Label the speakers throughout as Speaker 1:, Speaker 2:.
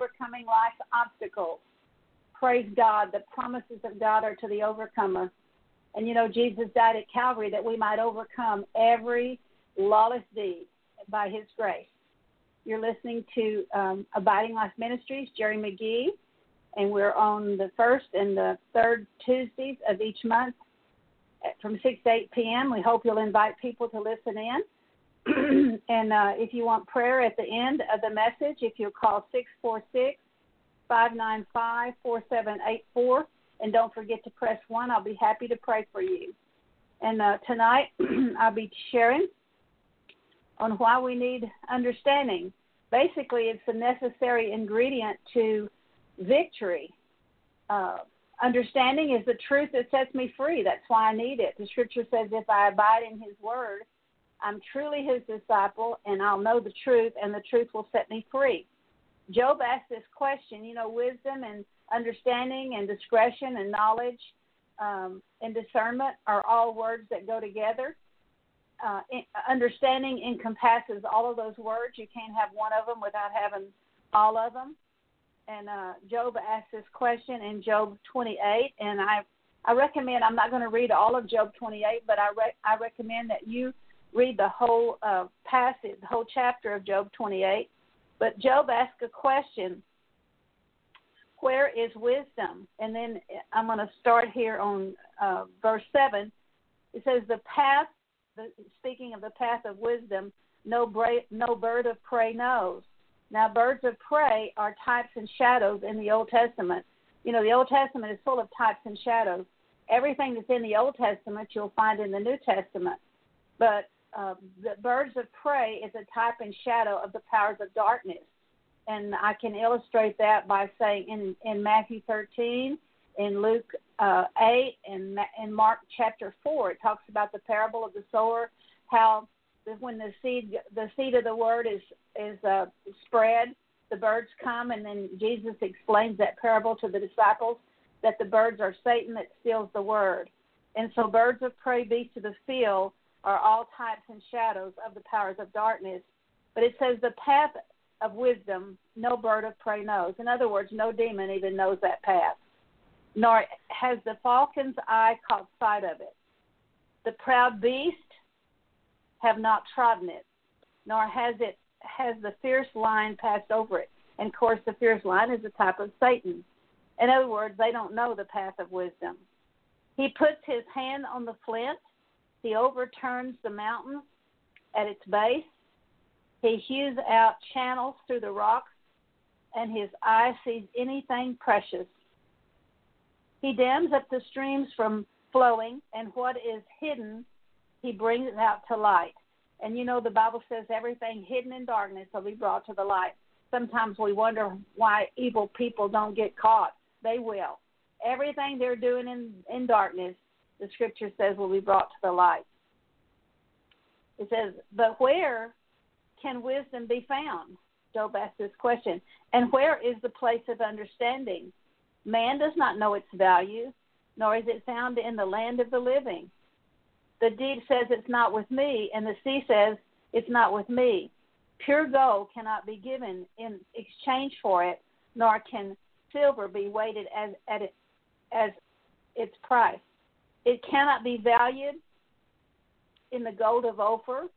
Speaker 1: Overcoming Life's Obstacles. Praise God. The promises of God are to the overcomer. And you know, Jesus died at Calvary that we might overcome every lawless deed by his grace. You're listening to um, Abiding Life Ministries, Geri McGhee, and we're on the first and the third Tuesdays of each month from 6 to 8 p.m. We hope you'll invite people to listen in. and uh, if you want prayer at the end of the message, if you'll call 646 595 4784, and don't forget to press 1, I'll be happy to pray for you. And uh, tonight, I'll be sharing on why we need understanding. Basically, it's a necessary ingredient to victory. Uh, understanding is the truth that sets me free. That's why I need it. The scripture says, If I abide in his word, I'm truly his disciple, and I'll know the truth, and the truth will set me free. Job asked this question you know, wisdom and understanding and discretion and knowledge um, and discernment are all words that go together uh, understanding encompasses all of those words. You can't have one of them without having all of them. And uh, Job asked this question in Job 28, and I I recommend I'm not going to read all of Job 28, but I re- I recommend that you read the whole uh, passage, the whole chapter of Job 28. But Job asked a question: Where is wisdom? And then I'm going to start here on uh, verse seven. It says, "The path the, speaking of the path of wisdom, no, bra- no bird of prey knows. Now, birds of prey are types and shadows in the Old Testament. You know, the Old Testament is full of types and shadows. Everything that's in the Old Testament you'll find in the New Testament. But uh, the birds of prey is a type and shadow of the powers of darkness. And I can illustrate that by saying in, in Matthew 13 in Luke uh, 8 and in Mark chapter 4, it talks about the parable of the sower, how when the seed the seed of the word is is uh, spread, the birds come, and then Jesus explains that parable to the disciples that the birds are Satan that steals the word, and so birds of prey, beasts of the field are all types and shadows of the powers of darkness. But it says the path of wisdom no bird of prey knows. In other words, no demon even knows that path nor has the falcon's eye caught sight of it. The proud beast have not trodden it, nor has it has the fierce lion passed over it. And of course, the fierce lion is a type of Satan. In other words, they don't know the path of wisdom. He puts his hand on the flint. He overturns the mountain at its base. He hews out channels through the rocks, and his eye sees anything precious he dams up the streams from flowing, and what is hidden, he brings out to light. And you know, the Bible says everything hidden in darkness will be brought to the light. Sometimes we wonder why evil people don't get caught. They will. Everything they're doing in, in darkness, the scripture says, will be brought to the light. It says, But where can wisdom be found? Job asked this question. And where is the place of understanding? Man does not know its value, nor is it found in the land of the living. The deep says it's not with me, and the sea says it's not with me. Pure gold cannot be given in exchange for it, nor can silver be weighted as at it, as its price. It cannot be valued in the gold of Ophir,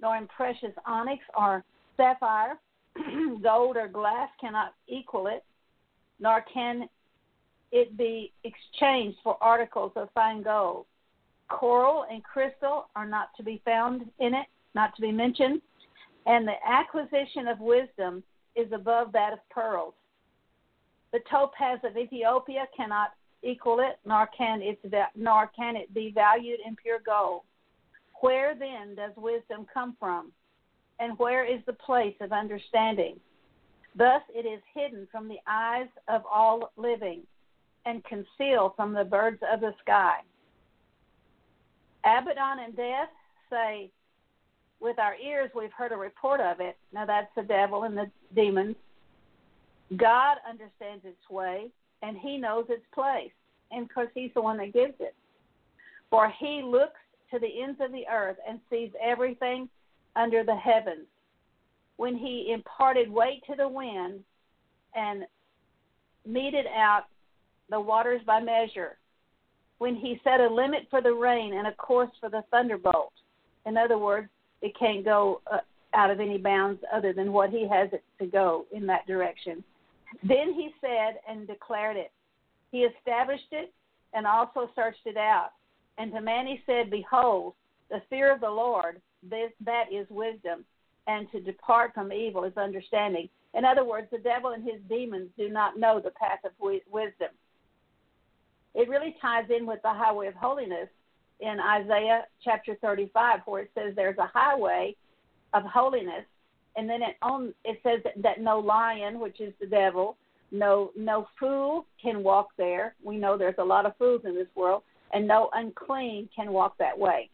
Speaker 1: nor in precious onyx or sapphire. gold or glass cannot equal it, nor can it be exchanged for articles of fine gold. Coral and crystal are not to be found in it, not to be mentioned, and the acquisition of wisdom is above that of pearls. The topaz of Ethiopia cannot equal it, nor can it, nor can it be valued in pure gold. Where then does wisdom come from? And where is the place of understanding? Thus it is hidden from the eyes of all living and concealed from the birds of the sky. Abaddon and death say, with our ears we've heard a report of it. Now that's the devil and the demons. God understands its way and he knows its place. And because he's the one that gives it. For he looks to the ends of the earth and sees everything under the heavens. when he imparted weight to the wind and meted out the waters by measure, when he set a limit for the rain and a course for the thunderbolt. In other words, it can't go uh, out of any bounds other than what he has it to go in that direction. Then he said and declared it. He established it and also searched it out. And to man he said, Behold, the fear of the Lord, this, that is wisdom, and to depart from evil is understanding. In other words, the devil and his demons do not know the path of wisdom. It really ties in with the highway of holiness in Isaiah chapter 35, where it says there's a highway of holiness, and then it on it says that, no lion, which is the devil, no no fool can walk there. We know there's a lot of fools in this world, and no unclean can walk that way.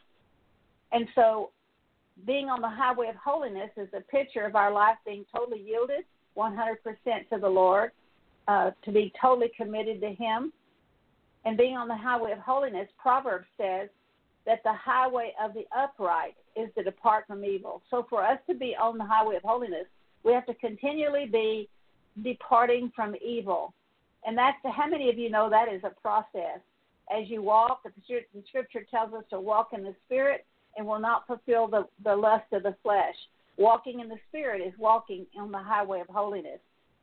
Speaker 1: And so, being on the highway of holiness is a picture of our life being totally yielded, 100% to the Lord, uh, to be totally committed to Him. And being on the highway of holiness, Proverbs says that the highway of the upright is to depart from evil. So, for us to be on the highway of holiness, we have to continually be departing from evil. And that's how many of you know that is a process? As you walk, the scripture tells us to walk in the spirit and will not fulfill the, the lust of the flesh. Walking in the spirit is walking on the highway of holiness.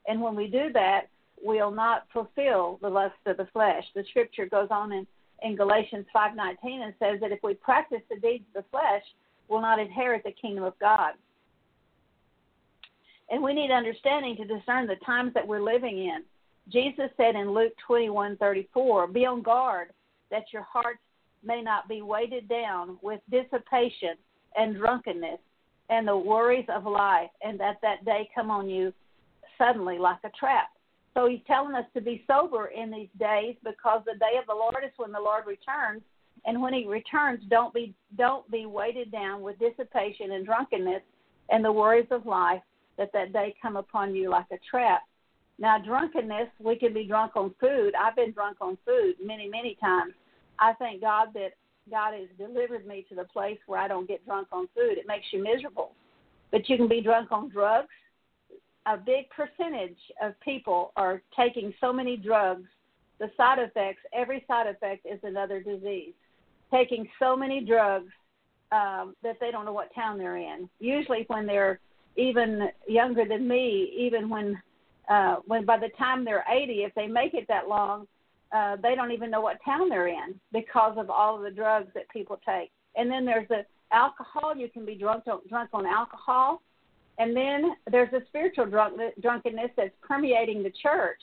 Speaker 1: And when we do that, we'll not fulfill the lust of the flesh. The scripture goes on in, in Galatians 5:19 and says that if we practice the deeds of the flesh, we'll not inherit the kingdom of God. And we need understanding to discern the times that we're living in. Jesus said in Luke 21:34, "Be on guard that your hearts may not be weighted down with dissipation and drunkenness and the worries of life, and that that day come on you suddenly like a trap." So he's telling us to be sober in these days because the day of the Lord is when the Lord returns, and when he returns, don't be don't be weighted down with dissipation and drunkenness and the worries of life that that day come upon you like a trap. Now, drunkenness, we can be drunk on food. I've been drunk on food many, many times. I thank God that God has delivered me to the place where I don't get drunk on food. It makes you miserable. But you can be drunk on drugs. A big percentage of people are taking so many drugs. The side effects, every side effect is another disease. Taking so many drugs um, that they don't know what town they're in. Usually, when they're even younger than me, even when uh, when by the time they're 80, if they make it that long, uh, they don't even know what town they're in because of all of the drugs that people take. And then there's the alcohol. You can be drunk drunk on alcohol. And then there's a spiritual drunk, drunkenness that's permeating the church.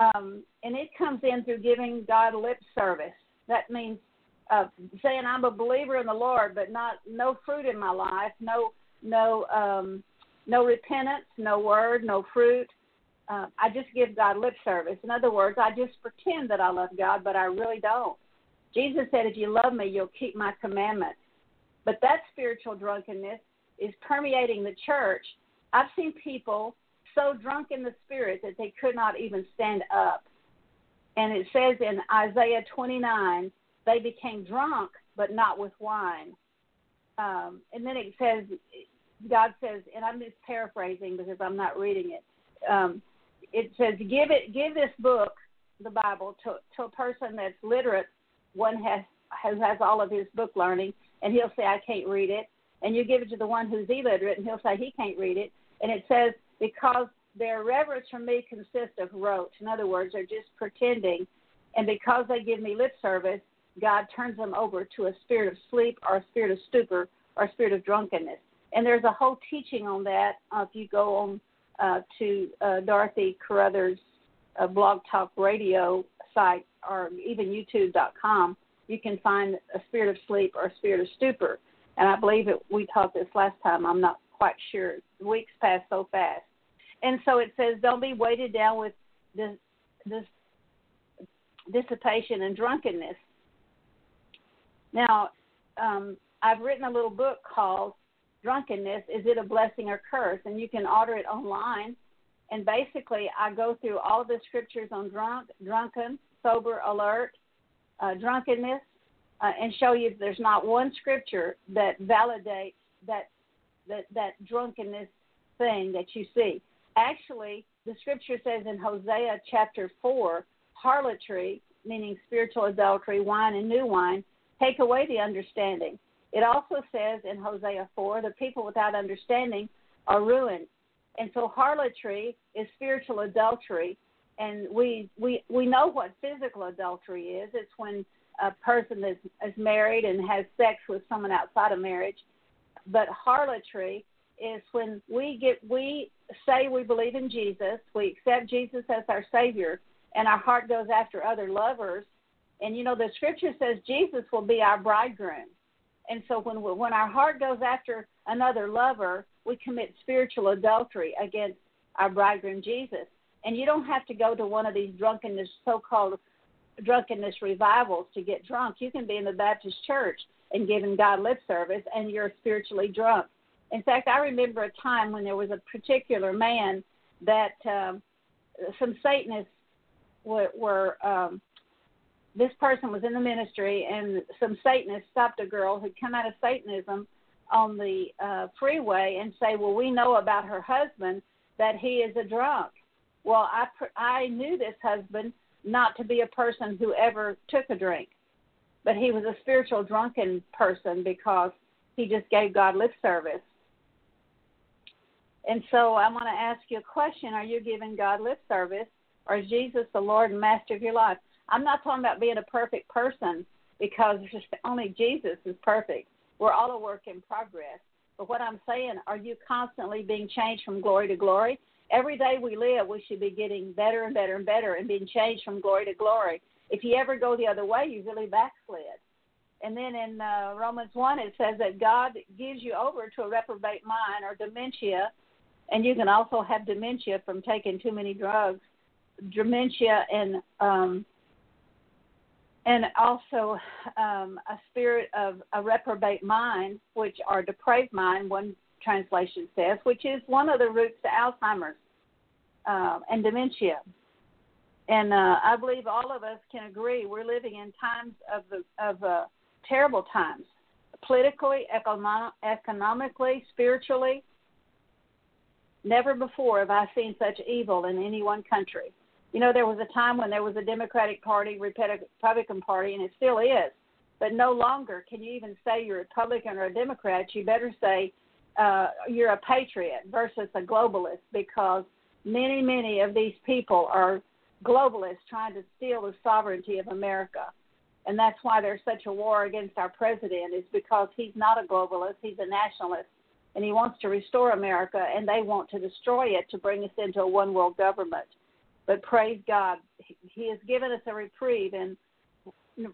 Speaker 1: Um, and it comes in through giving God lip service. That means uh, saying I'm a believer in the Lord, but not no fruit in my life, no no um, no repentance, no word, no fruit. Uh, I just give God lip service. In other words, I just pretend that I love God, but I really don't. Jesus said, If you love me, you'll keep my commandments. But that spiritual drunkenness is permeating the church. I've seen people so drunk in the spirit that they could not even stand up. And it says in Isaiah 29, they became drunk, but not with wine. Um, and then it says, God says, and I'm just paraphrasing because I'm not reading it. Um, it says, give it, give this book, the Bible, to to a person that's literate. One has who has all of his book learning, and he'll say, I can't read it. And you give it to the one who's illiterate, and he'll say he can't read it. And it says, because their reverence for me consists of rote. In other words, they're just pretending. And because they give me lip service, God turns them over to a spirit of sleep or a spirit of stupor or a spirit of drunkenness. And there's a whole teaching on that. Uh, if you go on uh, to uh, Dorothy Carruthers' uh, Blog Talk Radio site or even YouTube.com, you can find a spirit of sleep or a spirit of stupor. And I believe it, we taught this last time. I'm not quite sure. Weeks pass so fast. And so it says, don't be weighted down with this, this dissipation and drunkenness. Now, um, I've written a little book called drunkenness is it a blessing or curse and you can order it online and basically i go through all the scriptures on drunk drunken sober alert uh, drunkenness uh, and show you there's not one scripture that validates that that that drunkenness thing that you see. Actually, the scripture says in Hosea chapter 4, harlotry, meaning spiritual adultery, wine and new wine, take away the understanding. It also says in Hosea 4, the people without understanding are ruined. And so harlotry is spiritual adultery. And we, we, we know what physical adultery is. It's when a person is, is married and has sex with someone outside of marriage. But harlotry is when we get we say we believe in Jesus, we accept Jesus as our Savior, and our heart goes after other lovers. And you know the Scripture says Jesus will be our bridegroom. And so when we, when our heart goes after another lover, we commit spiritual adultery against our bridegroom Jesus. And you don't have to go to one of these drunkenness so-called drunkenness revivals to get drunk. You can be in the Baptist church and giving God lip service, and you're spiritually drunk. In fact, I remember a time when there was a particular man that um, some Satanists were, were um, this person was in the ministry, and some Satanists stopped a girl who'd come out of Satanism on the uh, freeway and say, "Well, we know about her husband that he is a drunk." Well, I I knew this husband not to be a person who ever took a drink, but he was a spiritual drunken person because he just gave God lip service. And so I want to ask you a question: Are you giving God lip service, or is Jesus the Lord and Master of your life? I'm not talking about being a perfect person because only Jesus is perfect. We're all a work in progress. But what I'm saying, are you constantly being changed from glory to glory? Every day we live, we should be getting better and better and better and being changed from glory to glory. If you ever go the other way, you really backslid. And then in uh, Romans 1, it says that God gives you over to a reprobate mind or dementia, and you can also have dementia from taking too many drugs. Dementia and um, and also um, a spirit of a reprobate mind, which are depraved mind, one translation says, which is one of the roots to Alzheimer's uh, and dementia. And uh, I believe all of us can agree we're living in times of the, of uh, terrible times, politically, econom- economically, spiritually. Never before have I seen such evil in any one country. You know, there was a time when there was a Democratic Party, Republican Party, and it still is. But no longer can you even say you're a Republican or a Democrat. You better say uh, you're a patriot versus a globalist because many, many of these people are globalists trying to steal the sovereignty of America. And that's why there's such a war against our president is because he's not a globalist, he's a nationalist. And he wants to restore America, and they want to destroy it to bring us into a one world government. But praise God, He has given us a reprieve. And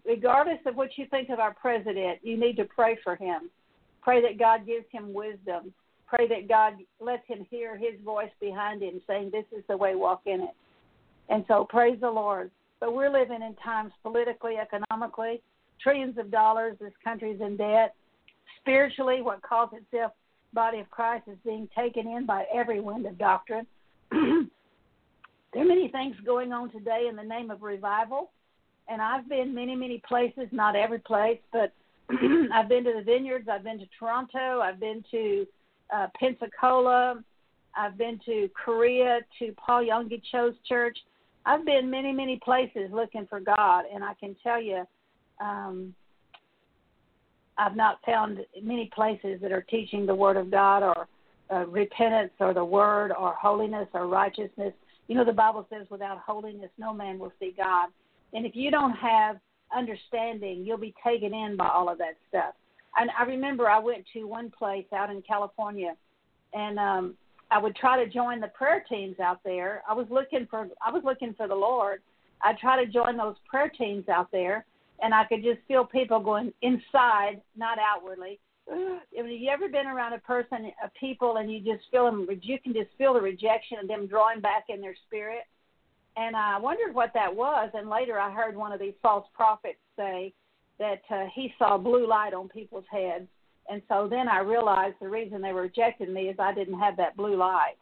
Speaker 1: regardless of what you think of our president, you need to pray for him. Pray that God gives him wisdom. Pray that God lets him hear his voice behind him saying, This is the way, walk in it. And so praise the Lord. But we're living in times politically, economically, trillions of dollars, this country's in debt. Spiritually, what calls itself body of Christ is being taken in by every wind of doctrine. There are many things going on today in the name of revival, and I've been many, many places, not every place, but I've been to the vineyards, I've been to Toronto, I've been to uh, Pensacola, I've been to Korea, to Paul Yonggi Cho's church. I've been many, many places looking for God, and I can tell you, um, I've not found many places that are teaching the Word of God or uh, repentance or the Word or holiness or righteousness. You know, the Bible says, without holiness, no man will see God. And if you don't have understanding, you'll be taken in by all of that stuff. And I remember I went to one place out in California, and um, I would try to join the prayer teams out there. I was looking for I was looking for the Lord. I try to join those prayer teams out there, and I could just feel people going inside, not outwardly, have you ever been around a person, a people, and you just feel them? You can just feel the rejection of them drawing back in their spirit. And I wondered what that was. And later, I heard one of these false prophets say that uh, he saw blue light on people's heads. And so then I realized the reason they were rejecting me is I didn't have that blue light.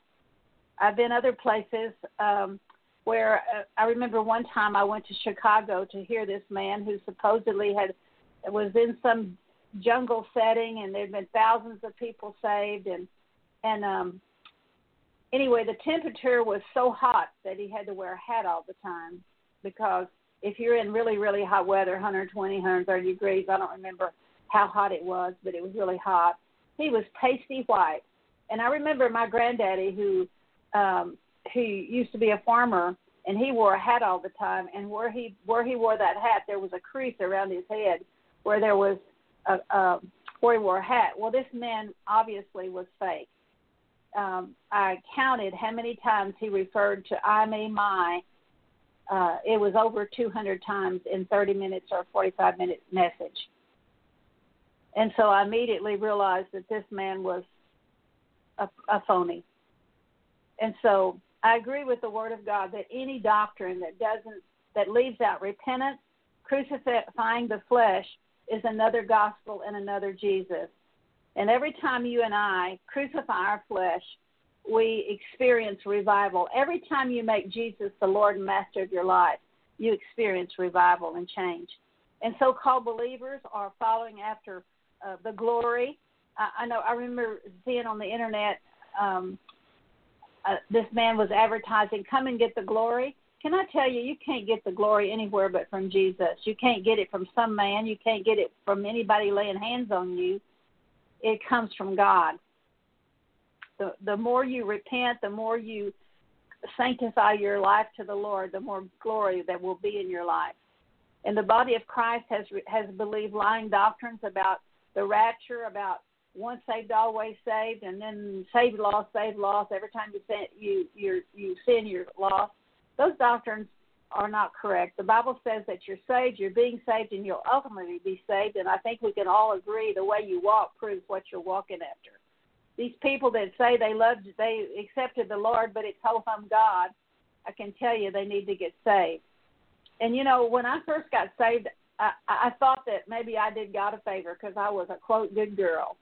Speaker 1: I've been other places um, where uh, I remember one time I went to Chicago to hear this man who supposedly had was in some jungle setting, and there'd been thousands of people saved, and and um, anyway, the temperature was so hot that he had to wear a hat all the time because if you're in really, really hot weather, 120, 130 degrees, I don't remember how hot it was, but it was really hot. He was pasty white. And I remember my granddaddy who um who used to be a farmer and he wore a hat all the time and where he where he wore that hat there was a crease around his head where there was a, a where he wore a hat. Well this man obviously was fake. Um I counted how many times he referred to I me my uh, it was over 200 times in 30 minutes or 45 minute message. And so I immediately realized that this man was a, a phony. And so I agree with the Word of God that any doctrine that doesn't that leaves out repentance, crucifying the flesh, is another gospel and another Jesus. And every time you and I crucify our flesh, we experience revival. Every time you make Jesus the Lord and Master of your life, you experience revival and change. And so called believers are following after uh, the glory. I, I know I remember seeing on the internet um, uh, this man was advertising, come and get the glory. Can I tell you, you can't get the glory anywhere but from Jesus. You can't get it from some man. You can't get it from anybody laying hands on you. It comes from God the the more you repent, the more you sanctify your life to the Lord, the more glory that will be in your life. And the body of Christ has has believed lying doctrines about the rapture, about once saved, always saved, and then saved, lost, saved, lost. Every time you sin, you you you sin, you're lost. Those doctrines are not correct. The Bible says that you're saved, you're being saved, and you'll ultimately be saved. And I think we can all agree the way you walk proves what you're walking after these people that say they loved, they accepted the Lord, but it's ho hum God, I can tell you they need to get saved. And you know, when I first got saved, I, I thought that maybe I did God a favor because I was a quote good girl.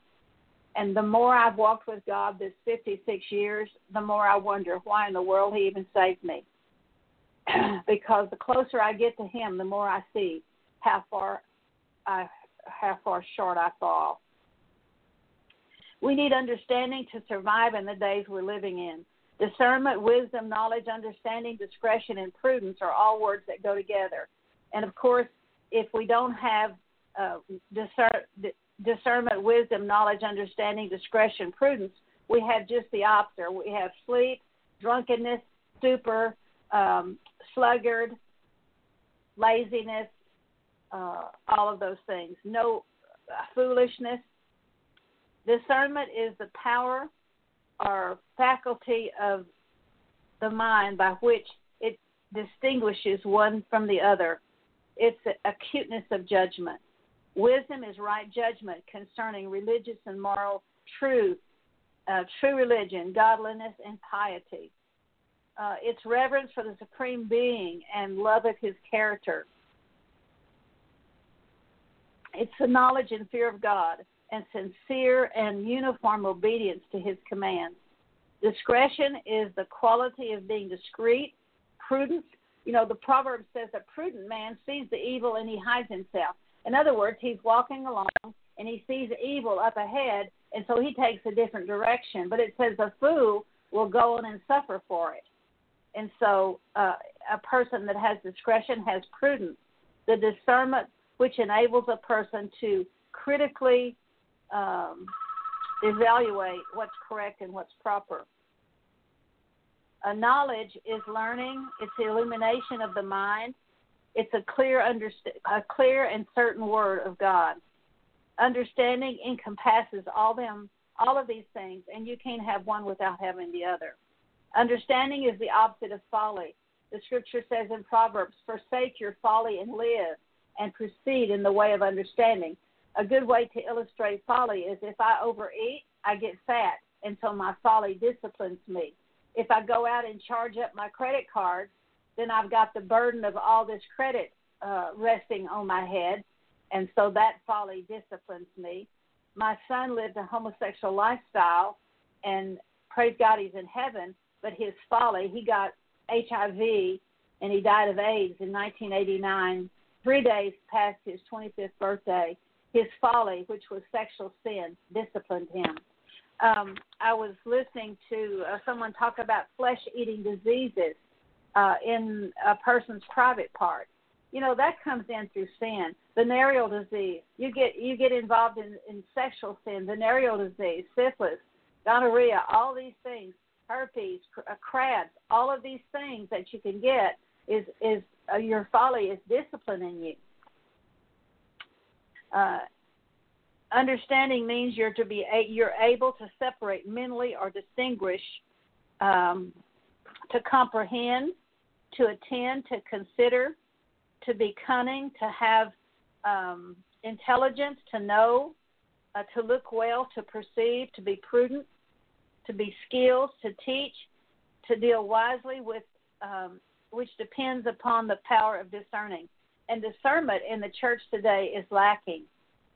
Speaker 1: And the more I've walked with God this 56 years, the more I wonder why in the world He even saved me. because the closer I get to Him, the more I see how far I how far short I fall. We need understanding to survive in the days we're living in. Discernment, wisdom, knowledge, understanding, discretion, and prudence are all words that go together. And of course, if we don't have uh, discern, discernment, wisdom, knowledge, understanding, discretion, prudence, we have just the opposite. We have sleep, drunkenness, stupor, um, sluggard, laziness, uh, all of those things. No uh, foolishness, Discernment is the power or faculty of the mind by which it distinguishes one from the other. It's acuteness of judgment. Wisdom is right judgment concerning religious and moral truth, uh, true religion, godliness, and piety. Uh, it's reverence for the supreme being and love of his character. It's the knowledge and fear of God and sincere and uniform obedience to his commands. Discretion is the quality of being discreet, prudent. You know, the proverb says a prudent man sees the evil and he hides himself. In other words, he's walking along and he sees evil up ahead, and so he takes a different direction. But it says a fool will go on and suffer for it. And so uh, a person that has discretion has prudence, the discernment which enables a person to critically um, evaluate what's correct and what's proper. A knowledge is learning. It's the illumination of the mind. It's a clear, underst- a clear and certain word of God. Understanding encompasses all them, all of these things, and you can't have one without having the other. Understanding is the opposite of folly. The scripture says in Proverbs, "Forsake your folly and live, and proceed in the way of understanding." a good way to illustrate folly is if I overeat, I get fat, and so my folly disciplines me. If I go out and charge up my credit card, then I've got the burden of all this credit uh, resting on my head, and so that folly disciplines me. My son lived a homosexual lifestyle, and praise God, he's in heaven. But his folly, he got HIV, and he died of AIDS in 1989, three days past his 25th birthday his folly, which was sexual sin, disciplined him. um, I was listening to uh, someone talk about flesh-eating diseases uh, in a person's private part. You know that comes in through sin. Venereal disease. You get you get involved in, in sexual sin. Venereal disease, syphilis, gonorrhea. All these things, herpes, uh, crabs. All of these things that you can get is is uh, your folly is disciplining you. Uh, understanding means you're to be you're able to separate mentally or distinguish, um, to comprehend, to attend, to consider, to be cunning, to have um, intelligence, to know, uh, to look well, to perceive, to be prudent, to be skilled, to teach, to deal wisely with, um, which depends upon the power of discerning. And discernment in the church today is lacking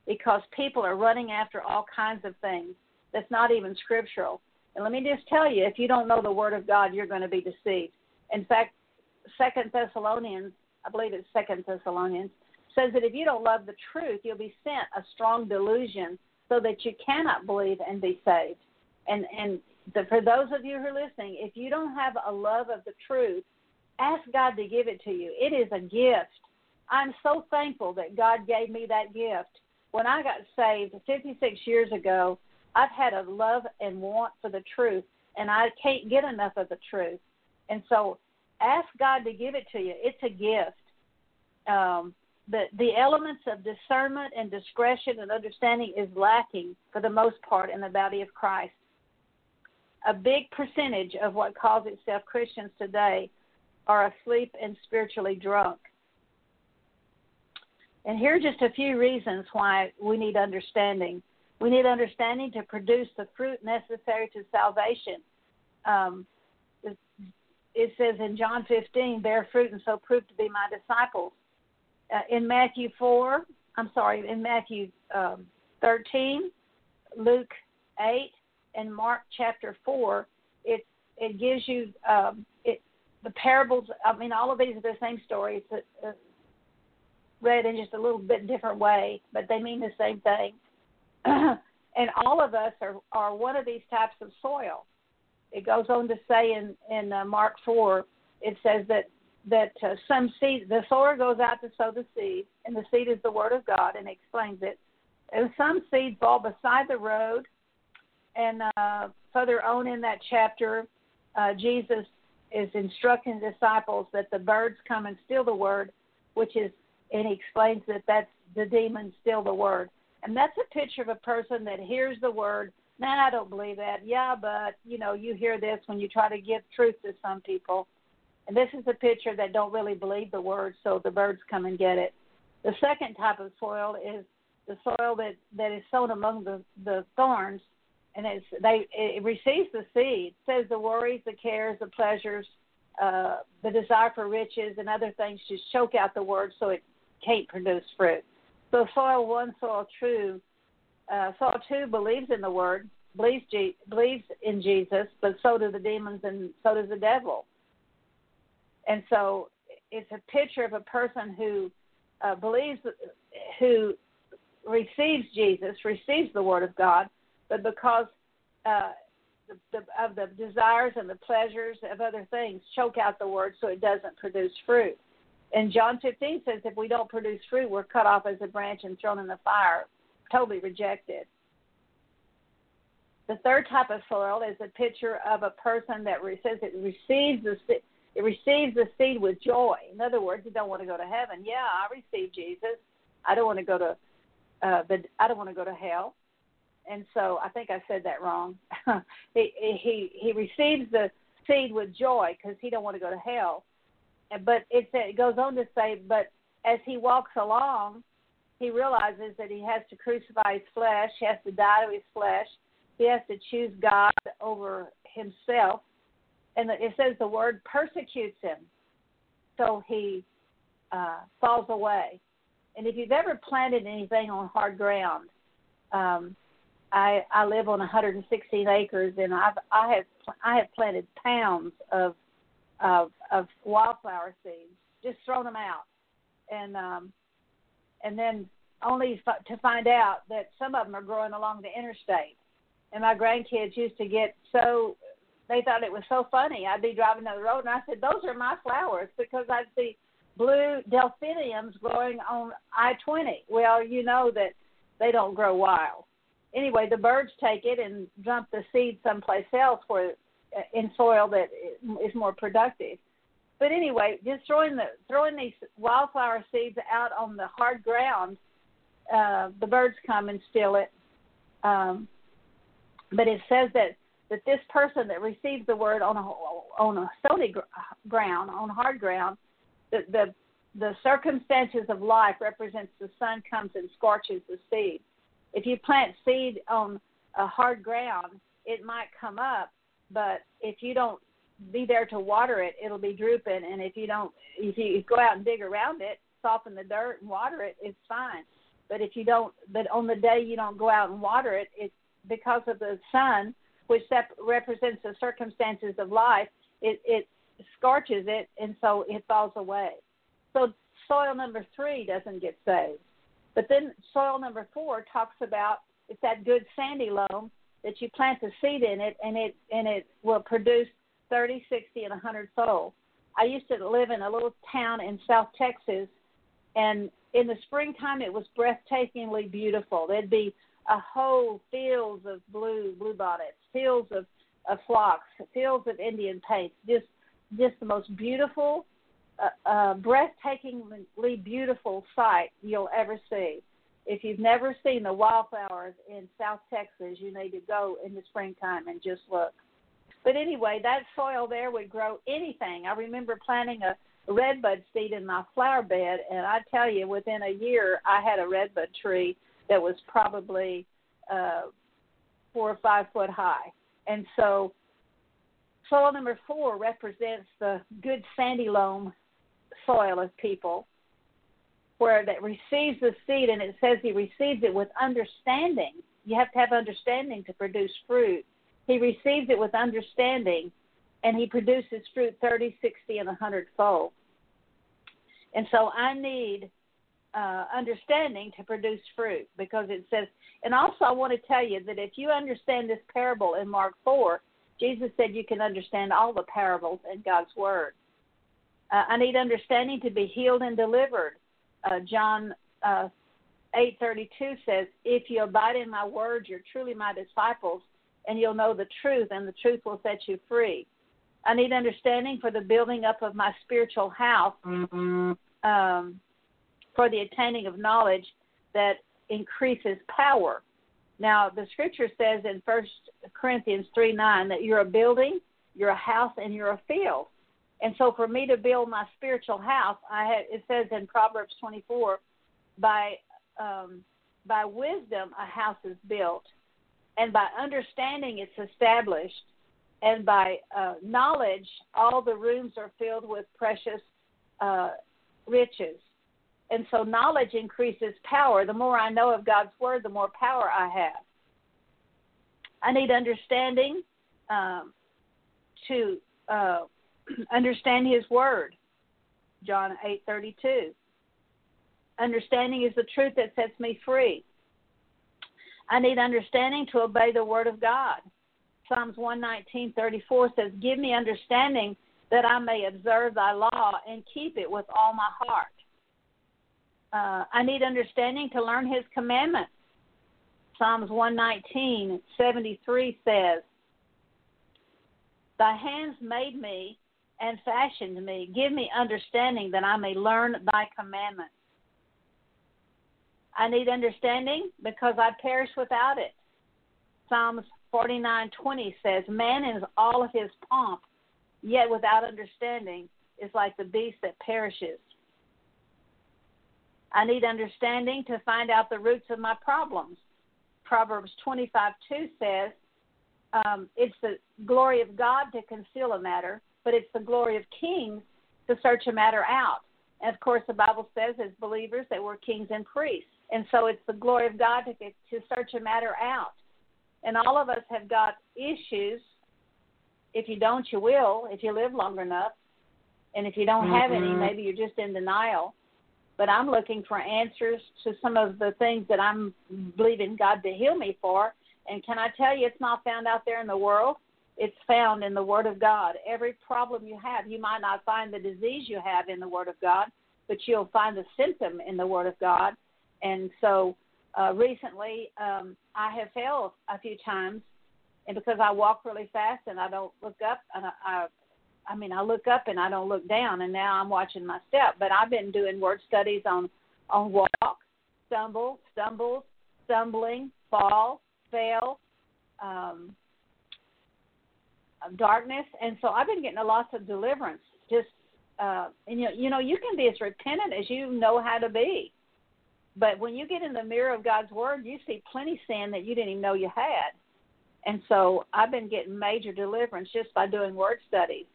Speaker 1: because people are running after all kinds of things that's not even scriptural. And let me just tell you, if you don't know the Word of God, you're going to be deceived. In fact, Second Thessalonians, I believe it's Second Thessalonians, says that if you don't love the truth, you'll be sent a strong delusion so that you cannot believe and be saved. And and the, for those of you who are listening, if you don't have a love of the truth, ask God to give it to you. It is a gift. I'm so thankful that God gave me that gift when I got saved 56 years ago, I've had a love and want for the truth, and I can't get enough of the truth. And so, ask God to give it to you. It's a gift. Um, the the elements of discernment and discretion and understanding is lacking for the most part in the body of Christ. A big percentage of what calls itself Christians today are asleep and spiritually drunk. And here are just a few reasons why we need understanding. We need understanding to produce the fruit necessary to salvation. Um, it says in John 15, bear fruit and so prove to be my disciples. Uh, in Matthew 4, I'm sorry, in Matthew um, 13, Luke 8, and Mark chapter 4, it it gives you um, it the parables. I mean, all of these are the same story. It's a, a read in just a little bit different way, but they mean the same thing. and all of us are, are one of these types of soil. It goes on to say in, in uh, Mark 4, it says that that uh, some seed, the sower goes out to sow the seed, and the seed is the word of God, and explains it. And some seed fall beside the road, and uh, further on in that chapter, uh, Jesus is instructing disciples that the birds come and steal the word, which is and he explains that that's the demon still the word. And that's a picture of a person that hears the word. Nah, I don't believe that. Yeah, but you know, you hear this when you try to give truth to some people. And this is a picture that don't really believe the word, so the birds come and get it. The second type of soil is the soil that that is sown among the the thorns, and it's they it receives the seed. It says the worries, the cares, the pleasures, uh, the desire for riches, and other things just choke out the word, so it can't produce fruit. So soil one, soil two, uh, soil two believes in the word, believes believes in Jesus, but so do the demons and so does the devil. And so it's a picture of a person who uh, believes, who receives Jesus, receives the word of God, but because uh, the, the, of the desires and the pleasures of other things choke out the word so it doesn't produce fruit. And John 15 says if we don't produce fruit, we're cut off as a branch and thrown in the fire, totally rejected. The third type of soil is a picture of a person that says it receives the it receives the seed with joy. In other words, you don't want to go to heaven. Yeah, I receive Jesus. I don't want to go to uh, the I don't want to go to hell. And so I think I said that wrong. he he he receives the seed with joy because he don't want to go to hell but it, it goes on to say, but as he walks along, he realizes that he has to crucify his flesh, he has to die to his flesh, he has to choose God over himself. And it says the word persecutes him. So he uh, falls away. And if you've ever planted anything on hard ground, um, I, I live on 116 acres, and I've I have I have planted pounds of of of wildflower seeds, just thrown them out, and um, and then only f- to find out that some of them are growing along the interstate, and my grandkids used to get so they thought it was so funny. I'd be driving down the road and I said, Those are my flowers because I'd see blue delphiniums growing on I twenty. Well, you know that they don't grow wild. Anyway, the birds take it and dump the seed someplace else where uh, in soil that is more productive. But anyway, just throwing the throwing these wildflower seeds out on the hard ground, uh, the birds come and steal it. Um, but it says that that this person that receives the word on a on a stony ground, on hard ground, the the the circumstances of life represents the sun comes and scorches the seed. If you plant seed on a hard ground, it might come up, but if you don't be there to water it, it'll be drooping. And if you don't, if you go out and dig around it, soften the dirt and water it, it's fine. But if you don't, but on the day you don't go out and water it, it's because of the sun which sep- represents the circumstances of life, it, it scorches it, and so it falls away. So soil number three doesn't get saved. But then soil number four talks about it's that good sandy loam that you plant the seed in it, and it and it will produce 30, 60, and 100 fold. I used to live in a little town in South Texas, and in the springtime it was breathtakingly beautiful. There'd be a whole fields of blue bluebonnets, fields of, of phlox, fields of Indian paints, just just the most beautiful, uh, breathtakingly beautiful sight you'll ever see. If you've never seen the wildflowers in South Texas, you need to go in the springtime and just look. But anyway, that soil there would grow anything. I remember planting a redbud seed in my flower bed, and I tell you, within a year, I had a redbud tree that was probably uh, four or five foot high. And so soil number four represents the good sandy loam soil of people where that receives the seed and it says he receives it with understanding. You have to have understanding to produce fruit. He receives it with understanding and he produces fruit 30, 60, and 100 fold. And so I need uh, understanding to produce fruit because it says, and also I want to tell you that if you understand this parable in Mark 4, Jesus said you can understand all the parables in God's Word. Uh, I need understanding to be healed and delivered. Uh, John uh, 8:32 says, "If you abide in my word, you're truly my disciples, and you'll know the truth, and the truth will set you free." I need understanding for the building up of my spiritual house. Mm-hmm. Um, for the attaining of knowledge that increases power. Now, the scripture says in First Corinthians 3 9 that you're a building, you're a house, and you're a field. And so, for me to build my spiritual house, I had, it says in Proverbs 24, by um, by wisdom a house is built, and by understanding it's established, and by uh, knowledge all the rooms are filled with precious uh, riches. And so knowledge increases power. The more I know of God's word, the more power I have. I need understanding um, to uh, understand His word. John eight thirty two. Understanding is the truth that sets me free. I need understanding to obey the word of God. Psalms one nineteen thirty four says, "Give me understanding that I may observe Thy law and keep it with all my heart." uh, I need understanding to learn His commandments. Psalms 119, 73 says, Thy hands made me and fashioned me. Give me understanding that I may learn thy commandments. I need understanding because I perish without it. Psalms 49:20 says, "Man is all of his pomp, yet without understanding is like the beast that perishes." I need understanding to find out the roots of my problems. Proverbs 25 2 says, um, It's the glory of God to conceal a matter, but it's the glory of kings to search a matter out. And of course, the Bible says, as believers, that we're kings and priests. And so it's the glory of God to, to search a matter out. And all of us have got issues. If you don't, you will, if you live long enough. And if you don't have mm-hmm. any, maybe you're just in denial but I'm looking for answers to some of the things that I'm believing God to heal me for. And can I tell you, it's not found out there in the world. It's found in the Word of God. Every problem you have, you might not find the disease you have in the Word of God, but you'll find the symptom in the Word of God. And so uh, recently, um, I have fell a few times, and because I walk really fast and I don't look up, and I, I, I mean, I look up and I don't look down, and now I'm watching my step. But I've been doing word studies on on walk, stumble, stumbles, stumbling, fall, fail, um, darkness, and so I've been getting a lot of deliverance. Just uh, and you know, you know, you can be as repentant as you know how to be, but when you get in the mirror of God's Word, you see plenty sin that you didn't even know you had. And so I've been getting major deliverance just by doing word studies.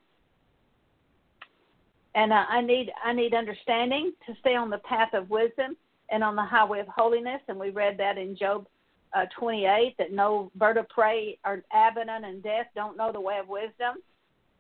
Speaker 1: And uh, I need I need understanding to stay on the path of wisdom and on the highway of holiness. And we read that in Job uh, 28 that no bird of prey or Abaddon and death don't know the way of wisdom.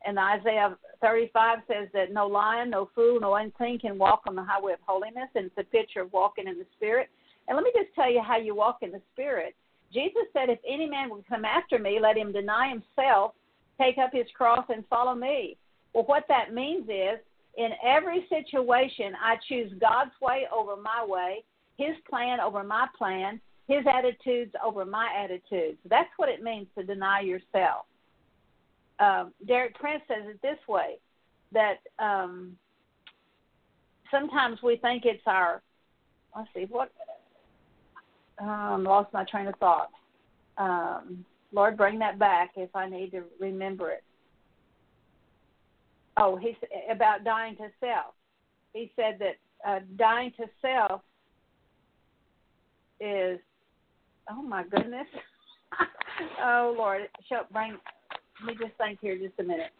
Speaker 1: And Isaiah 35 says that no lion, no fool, no unclean can walk on the highway of holiness. And it's a picture of walking in the Spirit. And let me just tell you how you walk in the Spirit. Jesus said, If any man would come after me, let him deny himself, take up his cross, and follow me. Well, what that means is, in every situation, I choose God's way over my way, his plan over my plan, his attitudes over my attitudes. That's what it means to deny yourself. Um, Derek Prince says it this way that um, sometimes we think it's our, let's see, what, um, lost my train of thought. Um, Lord, bring that back if I need to remember it. Oh, he's about dying to self. He said that uh, dying to self is, oh my goodness. oh Lord, show, bring. Let me just think here just a minute.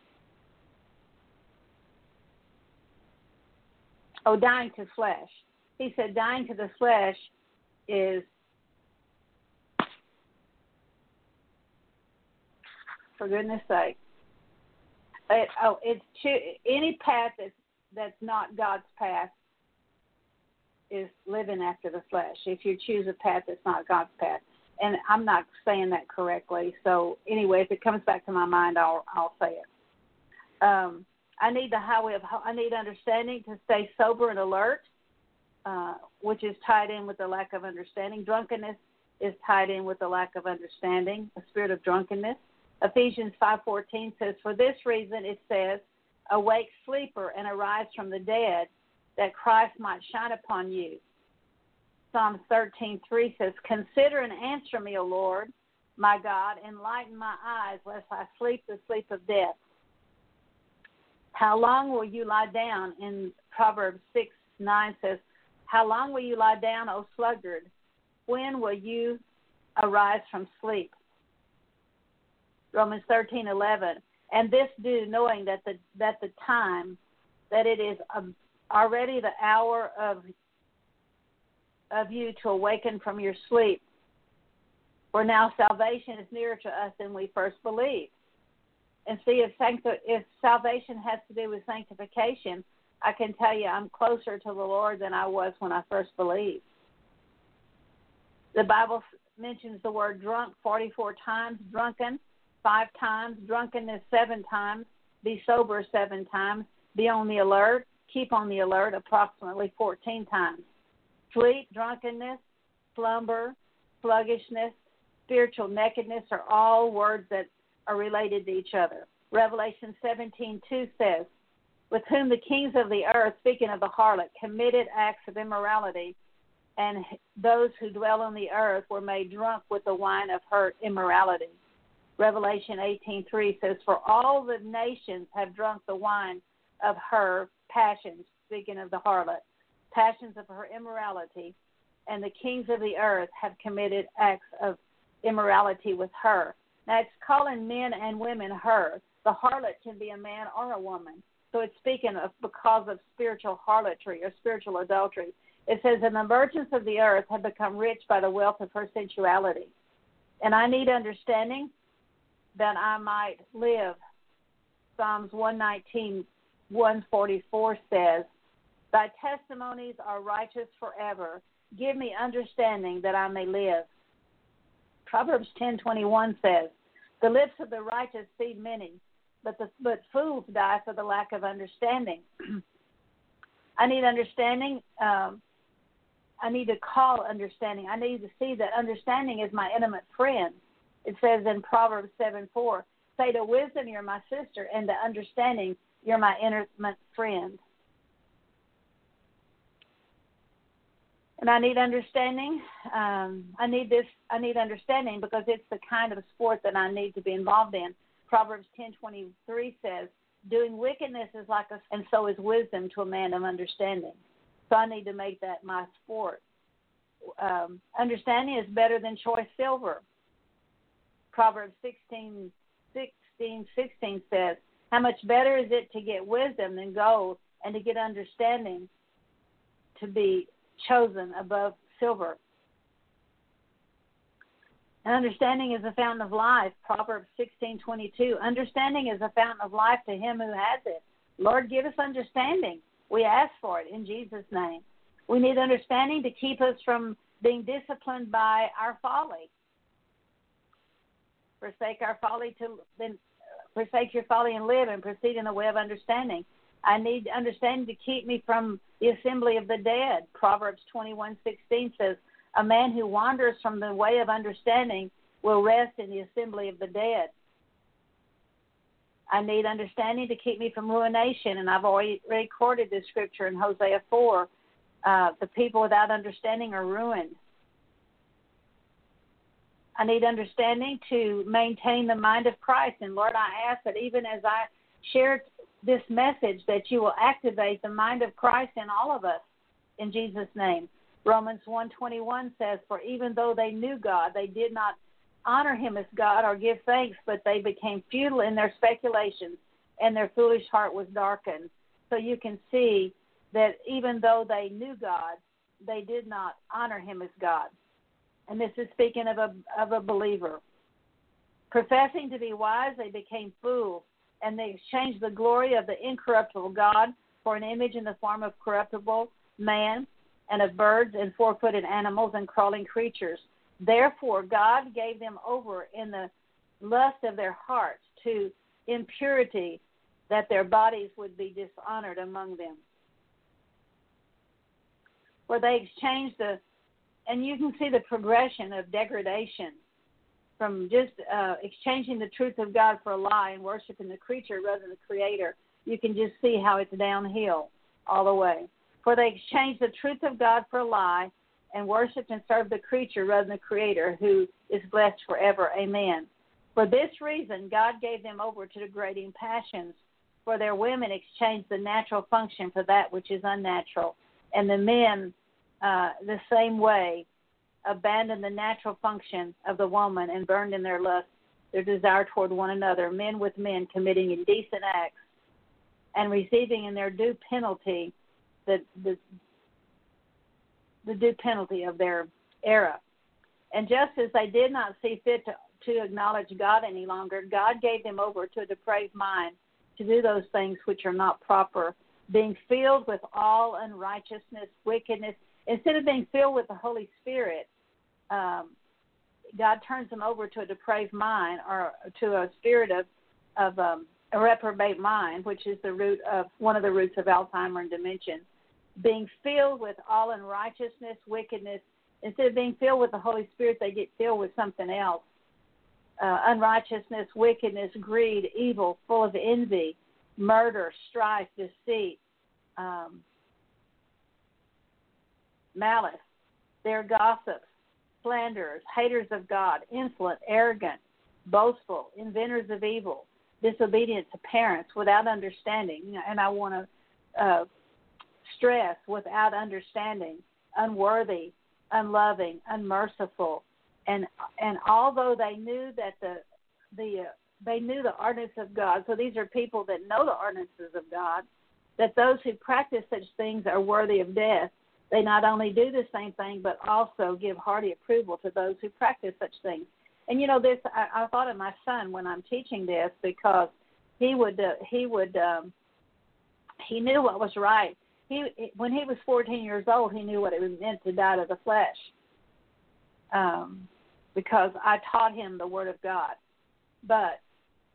Speaker 1: Oh, dying to flesh. He said dying to the flesh is for goodness sake. It, oh, it's cho- any path that's that's not God's path is living after the flesh. If you choose a path that's not God's path, and I'm not saying that correctly. So anyway, if it comes back to my mind, I'll I'll say it. Um, I need the highway of I need understanding to stay sober and alert, uh, which is tied in with the lack of understanding. Drunkenness is tied in with the lack of understanding, a spirit of drunkenness. Ephesians 5:14 says, "For this reason it says, awake sleeper and arise from the dead, that Christ might shine upon you." Psalms 13:3 says, "Consider and answer me, O Lord, my God, enlighten my eyes lest I sleep the sleep of death." How long will you lie down? In Proverbs 6 9 says, How long will you lie down, O sluggard? When will you arise from sleep? Romans thirteen eleven, and this do knowing that the that the time that it is um, already the hour of of you to awaken from your sleep. For now salvation is nearer to us than we first believed. And see if sancti- if salvation has to do with sanctification, I can tell you I'm closer to the Lord than I was when I first believed. The Bible mentions the word drunk 44 times, drunken five times, drunkenness seven times, be sober seven times, be on the alert, keep on the alert approximately 14 times. Sleep, drunkenness, slumber, sluggishness, spiritual nakedness are all words that are related to each other. Revelation 17:2 says, "With whom the kings of the earth, speaking of the harlot, committed acts of immorality, and those who dwell on the earth were made drunk with the wine of her immorality." Revelation 18:3 says, "For all the nations have drunk the wine of her passions." Speaking of the harlot, passions of her immorality, and the kings of the earth have committed acts of immorality with her. Now it's calling men and women her. The harlot can be a man or a woman. So it's speaking of because of spiritual harlotry or spiritual adultery. It says, And the merchants of the earth have become rich by the wealth of her sensuality. And I need understanding that I might live. Psalms 119, 144 says, Thy testimonies are righteous forever. Give me understanding that I may live. Proverbs 10:21 says, "The lips of the righteous feed many, but the but fools die for the lack of understanding." I need understanding. Um, I need to call understanding. I need to see that understanding is my intimate friend. It says in Proverbs 7 4, say to wisdom, you're my sister, and to understanding, you're my intimate friend. and I need understanding. Um, I need this. I need understanding because it's the kind of sport that I need to be involved in. Proverbs ten twenty three says, "Doing wickedness is like a, and so is wisdom to a man of understanding." So I need to make that my sport. Um, understanding is better than choice silver. Proverbs 16, 16, 16 says, How much better is it to get wisdom than gold and to get understanding to be chosen above silver. And understanding is a fountain of life. Proverbs sixteen twenty two. Understanding is a fountain of life to him who has it. Lord, give us understanding. We ask for it in Jesus' name. We need understanding to keep us from being disciplined by our folly. Forsake our folly to then forsake your folly and live and proceed in the way of understanding. I need understanding to keep me from the assembly of the dead. Proverbs 21:16 says, "A man who wanders from the way of understanding will rest in the assembly of the dead." I need understanding to keep me from ruination, and I've already recorded this scripture in Hosea 4. Uh, the people without understanding are ruined. I need understanding to maintain the mind of Christ. And Lord, I ask that even as I share this message that you will activate the mind of Christ in all of us in Jesus name. Romans 1:21 says for even though they knew God they did not honor him as God or give thanks but they became futile in their speculations and their foolish heart was darkened. So you can see that even though they knew God they did not honor him as God. And this is speaking of a of a believer. Professing to be wise they became fools and they exchanged the glory of the incorruptible God for an image in the form of corruptible man and of birds and four footed animals and crawling creatures. Therefore, God gave them over in the lust of their hearts to impurity, that their bodies would be dishonored among them. Where they exchanged the, and you can see the progression of degradation from just uh, exchanging the truth of God for a lie and worshiping the creature rather than the creator, you can just see how it's downhill all the way. For they exchanged the truth of God for a lie and worshiped and served the creature rather than the creator who is blessed forever. Amen. For this reason, God gave them over to degrading passions. For their women exchanged the natural function for that which is unnatural, and the men uh, the same way abandoned the natural function of the woman and burned in their lust their desire toward one another, men with men committing indecent acts and receiving in their due penalty the the, the due penalty of their era. And just as they did not see fit to, to acknowledge God any longer, God gave them over to a depraved mind to do those things which are not proper, being filled with all unrighteousness, wickedness, instead of being filled with the Holy Spirit, um, God turns them over to a depraved mind or to a spirit of of um, a reprobate mind, which is the root of one of the roots of Alzheimer and dementia. Being filled with all unrighteousness, wickedness, instead of being filled with the Holy Spirit, they get filled with something else. Uh, unrighteousness, wickedness, greed, evil, full of envy, murder, strife, deceit, um, malice. They're gossips, slanderers, haters of God, insolent, arrogant, boastful, inventors of evil, disobedient to parents, without understanding. And I want to uh, stress without understanding, unworthy, unloving, unmerciful, and and although they knew that the the uh, they knew the ordinance of God, so these are people that know the ordinances of God, that those who practice such things are worthy of death. They not only do the same thing, but also give hearty approval to those who practice such things. And you know, this I, I thought of my son when I'm teaching this because he would uh, he would um, he knew what was right. He when he was 14 years old, he knew what it was meant to die to the flesh. Um, because I taught him the Word of God. But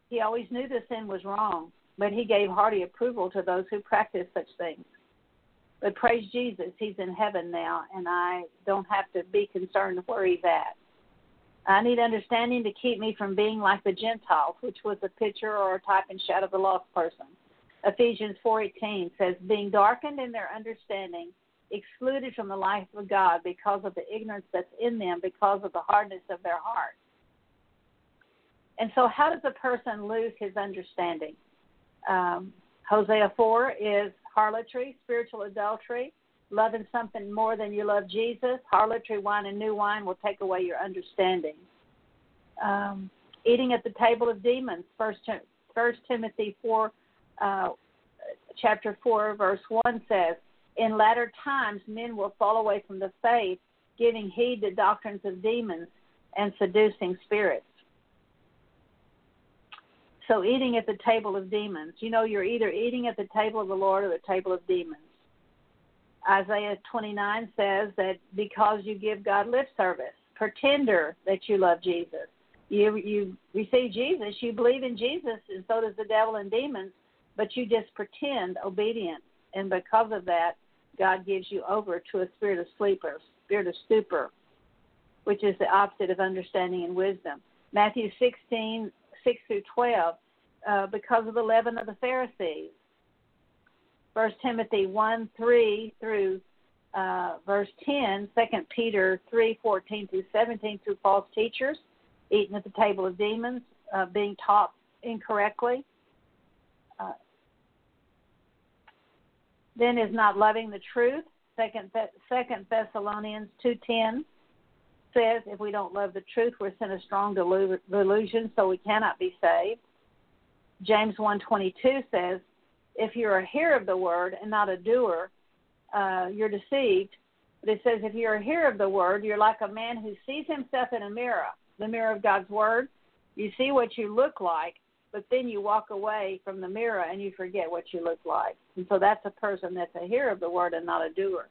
Speaker 1: he always knew the sin was wrong, but he gave hearty approval to those who practice such things. But praise Jesus, he's in heaven now, and I don't have to be concerned where he's at. I need understanding to keep me from being like the Gentiles, which was a picture or a type and shadow of the lost person. Ephesians 4:18 says, "Being darkened in their understanding, excluded from the life of God because of the ignorance that's in them, because of the hardness of their heart." And so, how does a person lose his understanding? Um, Hosea 4 is harlotry, spiritual adultery, loving something more than you love Jesus. Harlotry wine and new wine will take away your understanding. Um, eating at the table of demons. First, First Timothy four, uh, chapter four, verse one says, "In latter times, men will fall away from the faith, giving heed to doctrines of demons and seducing spirits." So, eating at the table of demons. You know, you're either eating at the table of the Lord or the table of demons. Isaiah 29 says that because you give God lip service, pretender that you love Jesus. You you receive Jesus, you believe in Jesus, and so does the devil and demons, but you just pretend obedience, and because of that, God gives you over to a spirit of sleeper, spirit of stupor, which is the opposite of understanding and wisdom. Matthew 16, 6 through 12, uh, because of the leaven of the Pharisees. First Timothy 1 3 through uh, verse 10, 2 Peter 3 14 through 17 through false teachers, eating at the table of demons, uh, being taught incorrectly. Uh, then is not loving the truth. Second, Second Thessalonians 2:10 says, if we don't love the truth, we're in a strong delusion, so we cannot be saved. James 1:22 says, if you're a hearer of the word and not a doer, uh, you're deceived. But it says, if you're a hearer of the word, you're like a man who sees himself in a mirror, the mirror of God's word. You see what you look like, but then you walk away from the mirror and you forget what you look like. And so that's a person that's a hearer of the word and not a doer.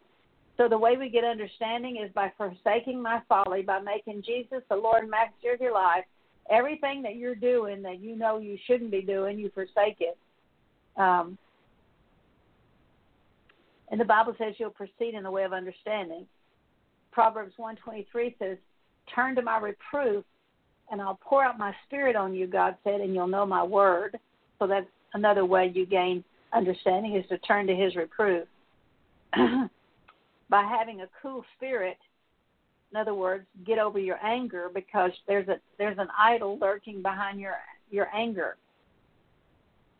Speaker 1: So the way we get understanding is by forsaking my folly, by making Jesus the Lord and Master of your life. Everything that you're doing that you know you shouldn't be doing, you forsake it um, and the Bible says you'll proceed in the way of understanding. Proverbs 123 says, Turn to my reproof, and I'll pour out my spirit on you, God said, and you'll know my word. So that's another way you gain understanding is to turn to his reproof. By having a cool spirit, in other words, get over your anger because there's a there's an idol lurking behind your your anger.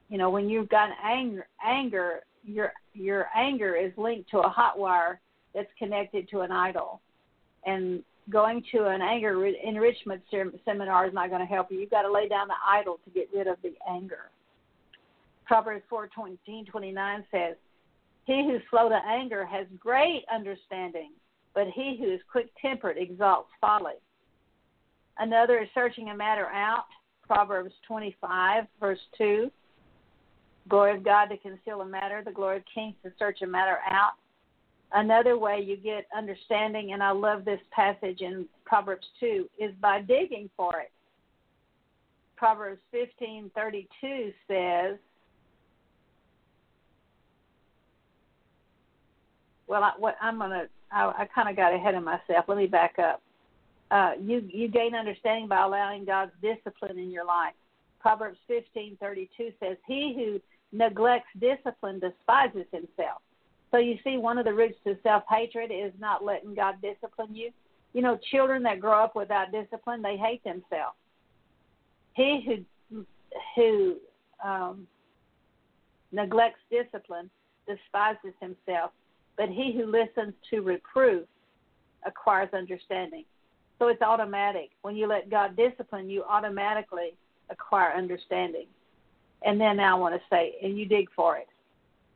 Speaker 1: You know, when you've got anger, anger, your your anger is linked to a hot wire that's connected to an idol, and going to an anger enrichment seminar is not going to help you. You've got to lay down the idol to get rid of the anger. Proverbs 4:29 says, "He who's slow to anger has great understanding, but he who is quick-tempered exalts folly." Another is searching a matter out. Proverbs 25 verse 2 glory of God to conceal a matter, the glory of kings to search a matter out. Another way you get understanding, and I love this passage in Proverbs 2, is by digging for it. Proverbs 15:32 says, "Well, I, what I'm gonna, I, I kind of got ahead of myself. Let me back up. Uh, you you gain understanding by allowing God's discipline in your life. Proverbs 15:32 says, "He who neglects discipline despises himself. So you see, one of the roots to self hatred is not letting God discipline you. You know, children that grow up without discipline, they hate themselves. He who who um, neglects discipline despises himself, but he who listens to reproof acquires understanding. So it's automatic. When you let God discipline, you automatically acquire understanding. And then I want to say, and you dig for it.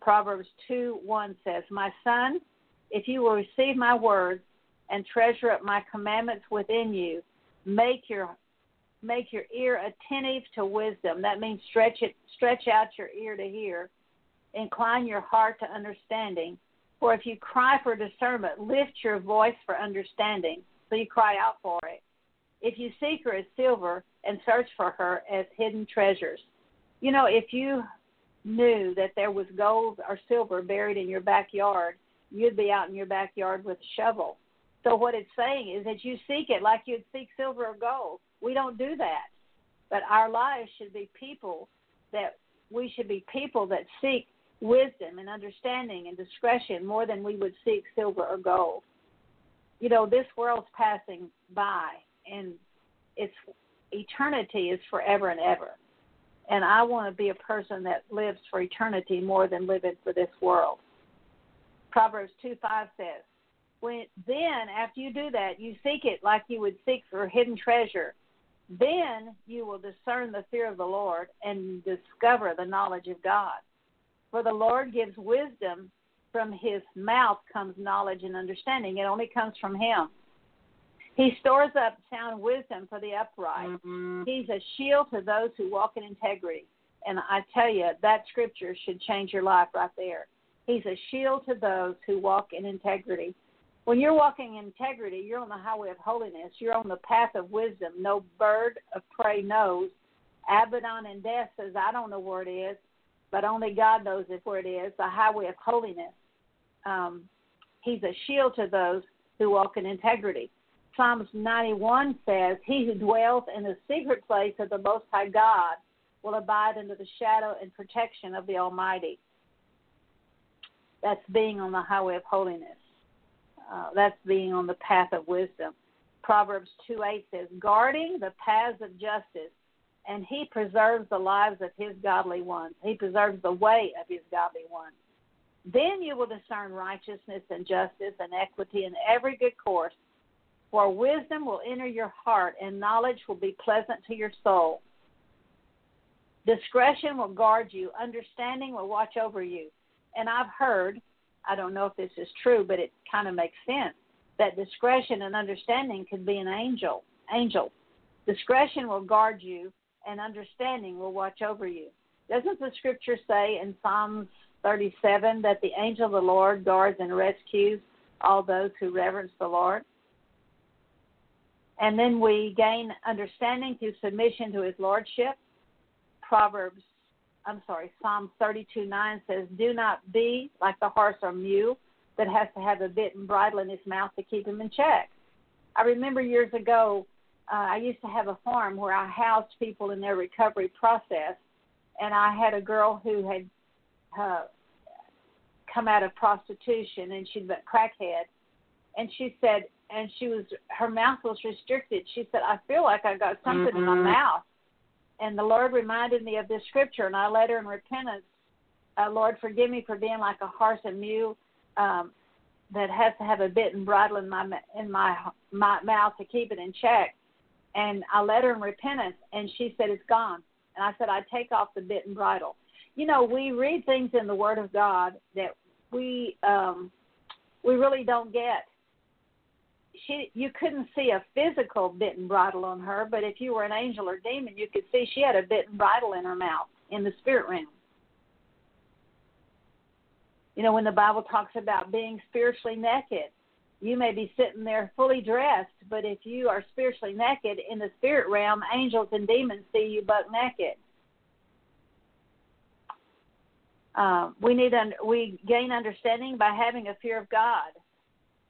Speaker 1: Proverbs 2 1 says, My son, if you will receive my words and treasure up my commandments within you, make your make your ear attentive to wisdom. That means stretch it stretch out your ear to hear. Incline your heart to understanding. For if you cry for discernment, lift your voice for understanding. So you cry out for it. if you seek her as silver and search for her as hidden treasures. You know, if you knew that there was gold or silver buried in your backyard, you'd be out in your backyard with a shovel. So what it's saying is that you seek it like you'd seek silver or gold. We don't do that. But our lives should be people that we should be people that seek wisdom and understanding and discretion more than we would seek silver or gold. You know, this world's passing by and its eternity is forever and ever. And I want to be a person that lives for eternity more than living for this world. Proverbs 2 5 says, when then after you do that, you seek it like you would seek for hidden treasure. Then you will discern the fear of the Lord and discover the knowledge of God. For the Lord gives wisdom, from his mouth comes knowledge and understanding. It only comes from him. He stores up sound wisdom for the upright. Mm-hmm. He's a shield to those who walk in integrity. And I tell you, that scripture should change your life right there. He's a shield to those who walk in integrity. When you're walking in integrity, you're on the highway of holiness. You're on the path of wisdom. No bird of prey knows. Abaddon and death says, I don't know where it is, but only God knows if where it is. The highway of holiness. Um, he's a shield to those who walk in integrity. Psalms 91 says, He who dwells in the secret place of the Most High God will abide under the shadow and protection of the Almighty. That's being on the highway of holiness. Uh, that's being on the path of wisdom. Proverbs 2 8 says, guarding the paths of justice, and he preserves the lives of his godly ones. He preserves the way of his godly ones. Then you will discern righteousness and justice and equity in every good course. For wisdom will enter your heart, and knowledge will be pleasant to your soul. Discretion will guard you, understanding will watch over you. And I've heard I don't know if this is true, but it kind of makes sense that discretion and understanding could be an angel. Angel. Discretion will guard you, and understanding will watch over you. Doesn't the scripture say in Psalms 37 that the angel of the Lord guards and rescues all those who reverence the Lord? And then we gain understanding through submission to his lordship. Proverbs I'm sorry, Psalm 32 9 says, Do not be like the horse or mule that has to have a bit and bridle in his mouth to keep him in check. I remember years ago, uh, I used to have a farm where I housed people in their recovery process, and I had a girl who had uh, come out of prostitution and she'd been crackhead, and she said, and she was her mouth was restricted. She said, I feel like I got something mm-hmm. in my mm-hmm. mouth and the Lord reminded me of this scripture, and I led her in repentance. Uh, Lord, forgive me for being like a horse and mule um, that has to have a bit and bridle in my in my my mouth to keep it in check. And I led her in repentance, and she said it's gone. And I said I take off the bit and bridle. You know, we read things in the Word of God that we um, we really don't get she you couldn't see a physical bit and bridle on her, but if you were an angel or demon, you could see she had a bit and bridle in her mouth in the spirit realm. You know, when the Bible talks about being spiritually naked, you may be sitting there fully dressed, but if you are spiritually naked in the spirit realm, angels and demons see you buck naked. Uh, we need un- we gain understanding by having a fear of God.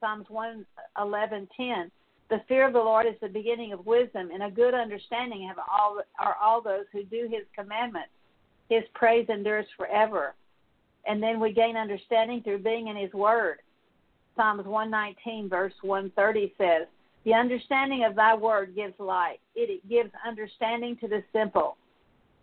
Speaker 1: Psalms 111:10. The fear of the Lord is the beginning of wisdom, and a good understanding have all are all those who do His commandments. His praise endures forever. And then we gain understanding through being in His Word. Psalms 119 verse 130 says, "The understanding of Thy Word gives light; it gives understanding to the simple.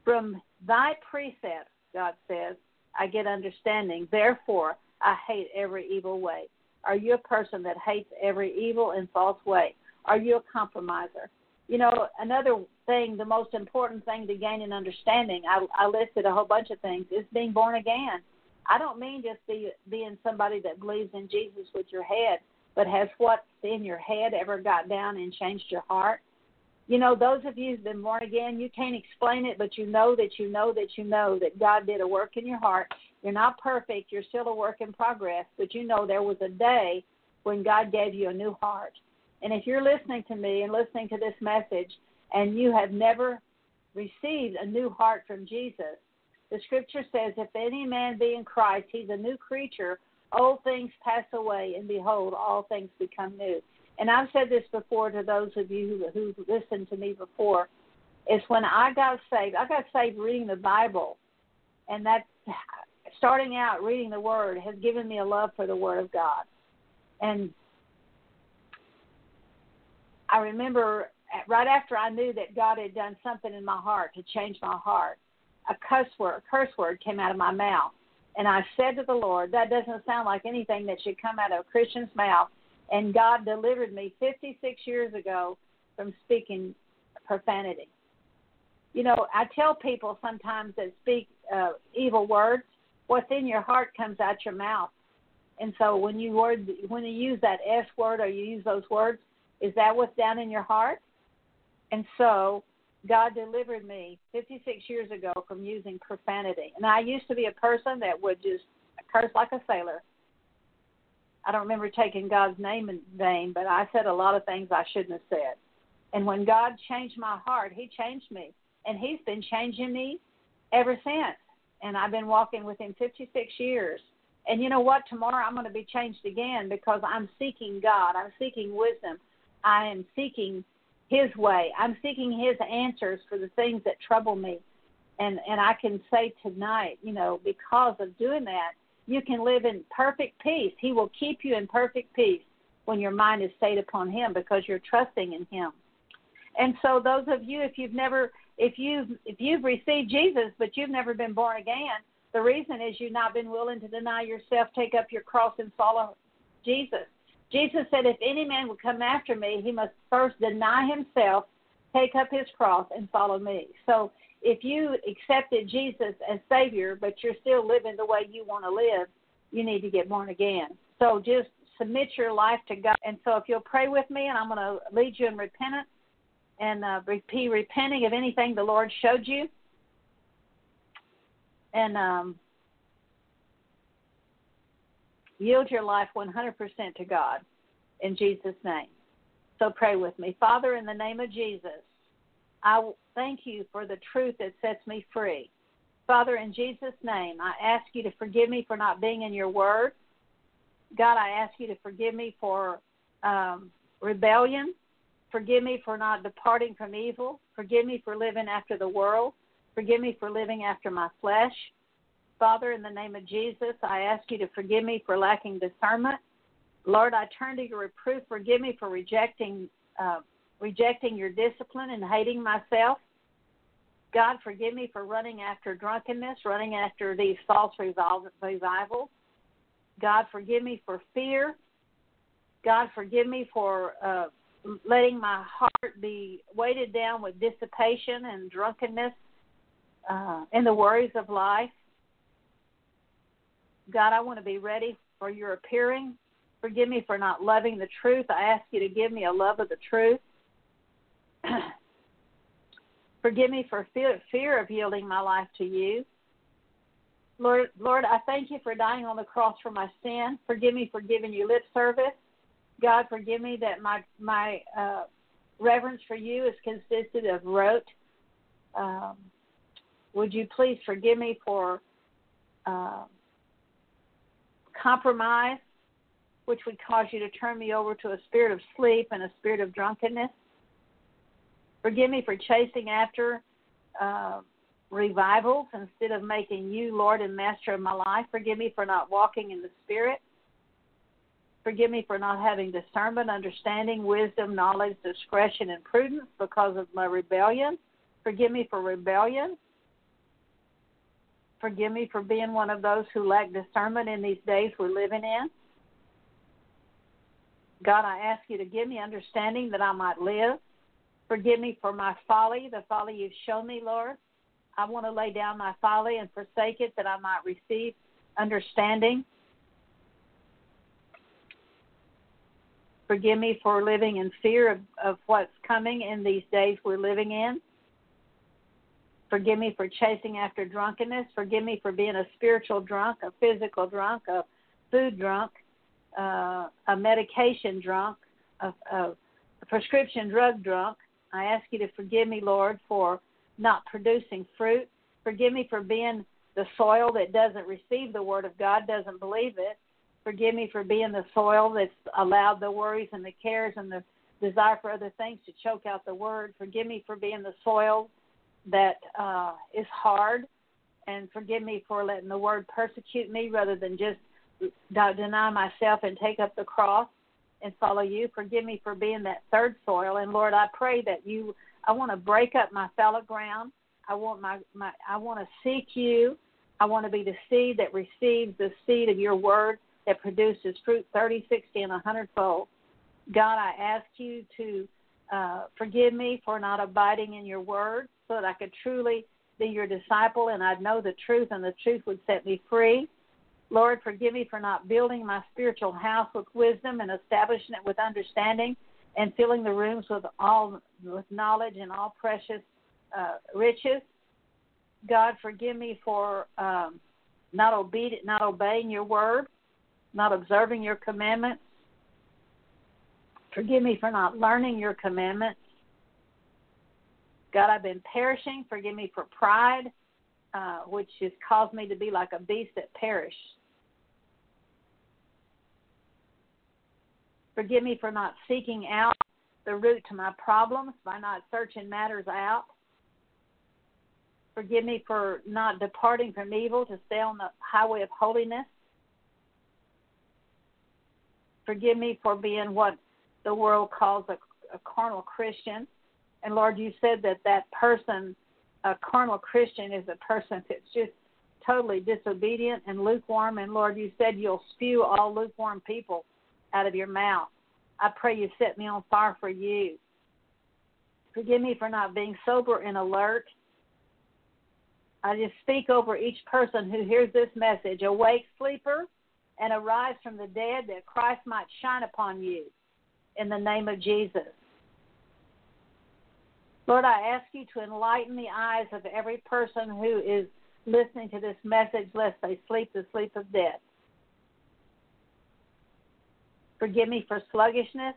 Speaker 1: From Thy precepts, God says, I get understanding. Therefore, I hate every evil way." Are you a person that hates every evil and false way? Are you a compromiser? You know, another thing, the most important thing to gain an understanding, I, I listed a whole bunch of things, is being born again. I don't mean just be, being somebody that believes in Jesus with your head, but has what's in your head ever got down and changed your heart? You know, those of you who've been born again, you can't explain it, but you know that you know that you know that God did a work in your heart you're not perfect. You're still a work in progress, but you know there was a day when God gave you a new heart. And if you're listening to me and listening to this message and you have never received a new heart from Jesus, the scripture says, If any man be in Christ, he's a new creature. Old things pass away, and behold, all things become new. And I've said this before to those of you who, who listened to me before. Is when I got saved, I got saved reading the Bible. And that starting out reading the Word has given me a love for the Word of God. And I remember right after I knew that God had done something in my heart to change my heart, a cuss word, a curse word came out of my mouth. And I said to the Lord, that doesn't sound like anything that should come out of a Christian's mouth. And God delivered me 56 years ago from speaking profanity. You know, I tell people sometimes that speak uh, evil words, what's in your heart comes out your mouth. And so when you word when you use that S word or you use those words, is that what's down in your heart? And so God delivered me 56 years ago from using profanity. And I used to be a person that would just curse like a sailor. I don't remember taking God's name in vain, but I said a lot of things I shouldn't have said. And when God changed my heart, He changed me. And He's been changing me ever since. And I've been walking with Him 56 years. And you know what? Tomorrow I'm going to be changed again because I'm seeking God. I'm seeking wisdom. I am seeking his way. I'm seeking his answers for the things that trouble me. And and I can say tonight, you know, because of doing that, you can live in perfect peace. He will keep you in perfect peace when your mind is stayed upon him because you're trusting in him. And so those of you if you've never if you've if you've received Jesus but you've never been born again, the reason is you've not been willing to deny yourself, take up your cross and follow Jesus. Jesus said, If any man would come after me, he must first deny himself, take up his cross, and follow me. So if you accepted Jesus as Savior, but you're still living the way you want to live, you need to get born again. So just submit your life to God. And so if you'll pray with me, and I'm going to lead you in repentance and uh, be repenting of anything the Lord showed you. And um, Yield your life 100% to God in Jesus' name. So pray with me. Father, in the name of Jesus, I thank you for the truth that sets me free. Father, in Jesus' name, I ask you to forgive me for not being in your word. God, I ask you to forgive me for um, rebellion. Forgive me for not departing from evil. Forgive me for living after the world. Forgive me for living after my flesh. Father, in the name of Jesus, I ask you to forgive me for lacking discernment. Lord, I turn to your reproof. Forgive me for rejecting uh, rejecting your discipline and hating myself. God, forgive me for running after drunkenness, running after these false revivals. God, forgive me for fear. God, forgive me for uh, letting my heart be weighted down with dissipation and drunkenness uh, and the worries of life. God, I want to be ready for your appearing. Forgive me for not loving the truth. I ask you to give me a love of the truth. Forgive me for fear, of yielding my life to you. Lord, Lord, I thank you for dying on the cross for my sin. Forgive me for giving you lip service. God, forgive me that my my uh, reverence for you is consisted of rote. Um, would you please forgive me for uh, compromise, which would cause you to turn me over to a spirit of sleep and a spirit of drunkenness. Forgive me for chasing after uh, revivals instead of making you Lord and Master of my life. Forgive me for not walking in the Spirit. Forgive me for not having discernment, understanding, wisdom, knowledge, discretion, and prudence because of my rebellion. Forgive me for rebellion. Forgive me for being one of those who lack discernment in these days we're living in. God, I ask you to give me understanding that I might live. Forgive me for my folly, the folly you've shown me, Lord. I want to lay down my folly and forsake it that I might receive understanding. Forgive me for living in fear of, of what's coming in these days we're living in. Forgive me for chasing after drunkenness. Forgive me for being a spiritual drunk, a physical drunk, a food drunk, uh, a medication drunk, a, a prescription drug drunk. I ask you to forgive me, Lord, for not producing fruit. Forgive me for being the soil that doesn't receive the word of God, doesn't believe it. Forgive me for being the soil that's allowed the worries and the cares and the desire for other things to choke out the word. Forgive me for being the soil that uh, is hard. And forgive me for letting the word persecute me rather than just deny myself and take up the cross and follow you. Forgive me for being that third soil. And Lord, I pray that you, I want to break up my fallow ground. I want my, my I want to seek you. I want to be the seed that receives the seed of your word that produces fruit 30, 60, and a hundredfold. God, I ask you to uh, forgive me for not abiding in your word so that I could truly be your disciple and I'd know the truth and the truth would set me free. Lord, forgive me for not building my spiritual house with wisdom and establishing it with understanding and filling the rooms with all with knowledge and all precious uh, riches. God, forgive me for um, not obedient, not obeying your word, not observing your commandments. Forgive me for not learning your commandments. God, I've been perishing. Forgive me for pride, uh, which has caused me to be like a beast that perished. Forgive me for not seeking out the root to my problems by not searching matters out. Forgive me for not departing from evil to stay on the highway of holiness. Forgive me for being what the world calls a, a carnal Christian. And Lord, you said that that person, a carnal Christian, is a person that's just totally disobedient and lukewarm. And Lord, you said you'll spew all lukewarm people out of your mouth. I pray you set me on fire for you. Forgive me for not being sober and alert. I just speak over each person who hears this message. Awake, sleeper, and arise from the dead that Christ might shine upon you in the name of Jesus. Lord, I ask you to enlighten the eyes of every person who is listening to this message, lest they sleep the sleep of death. Forgive me for sluggishness.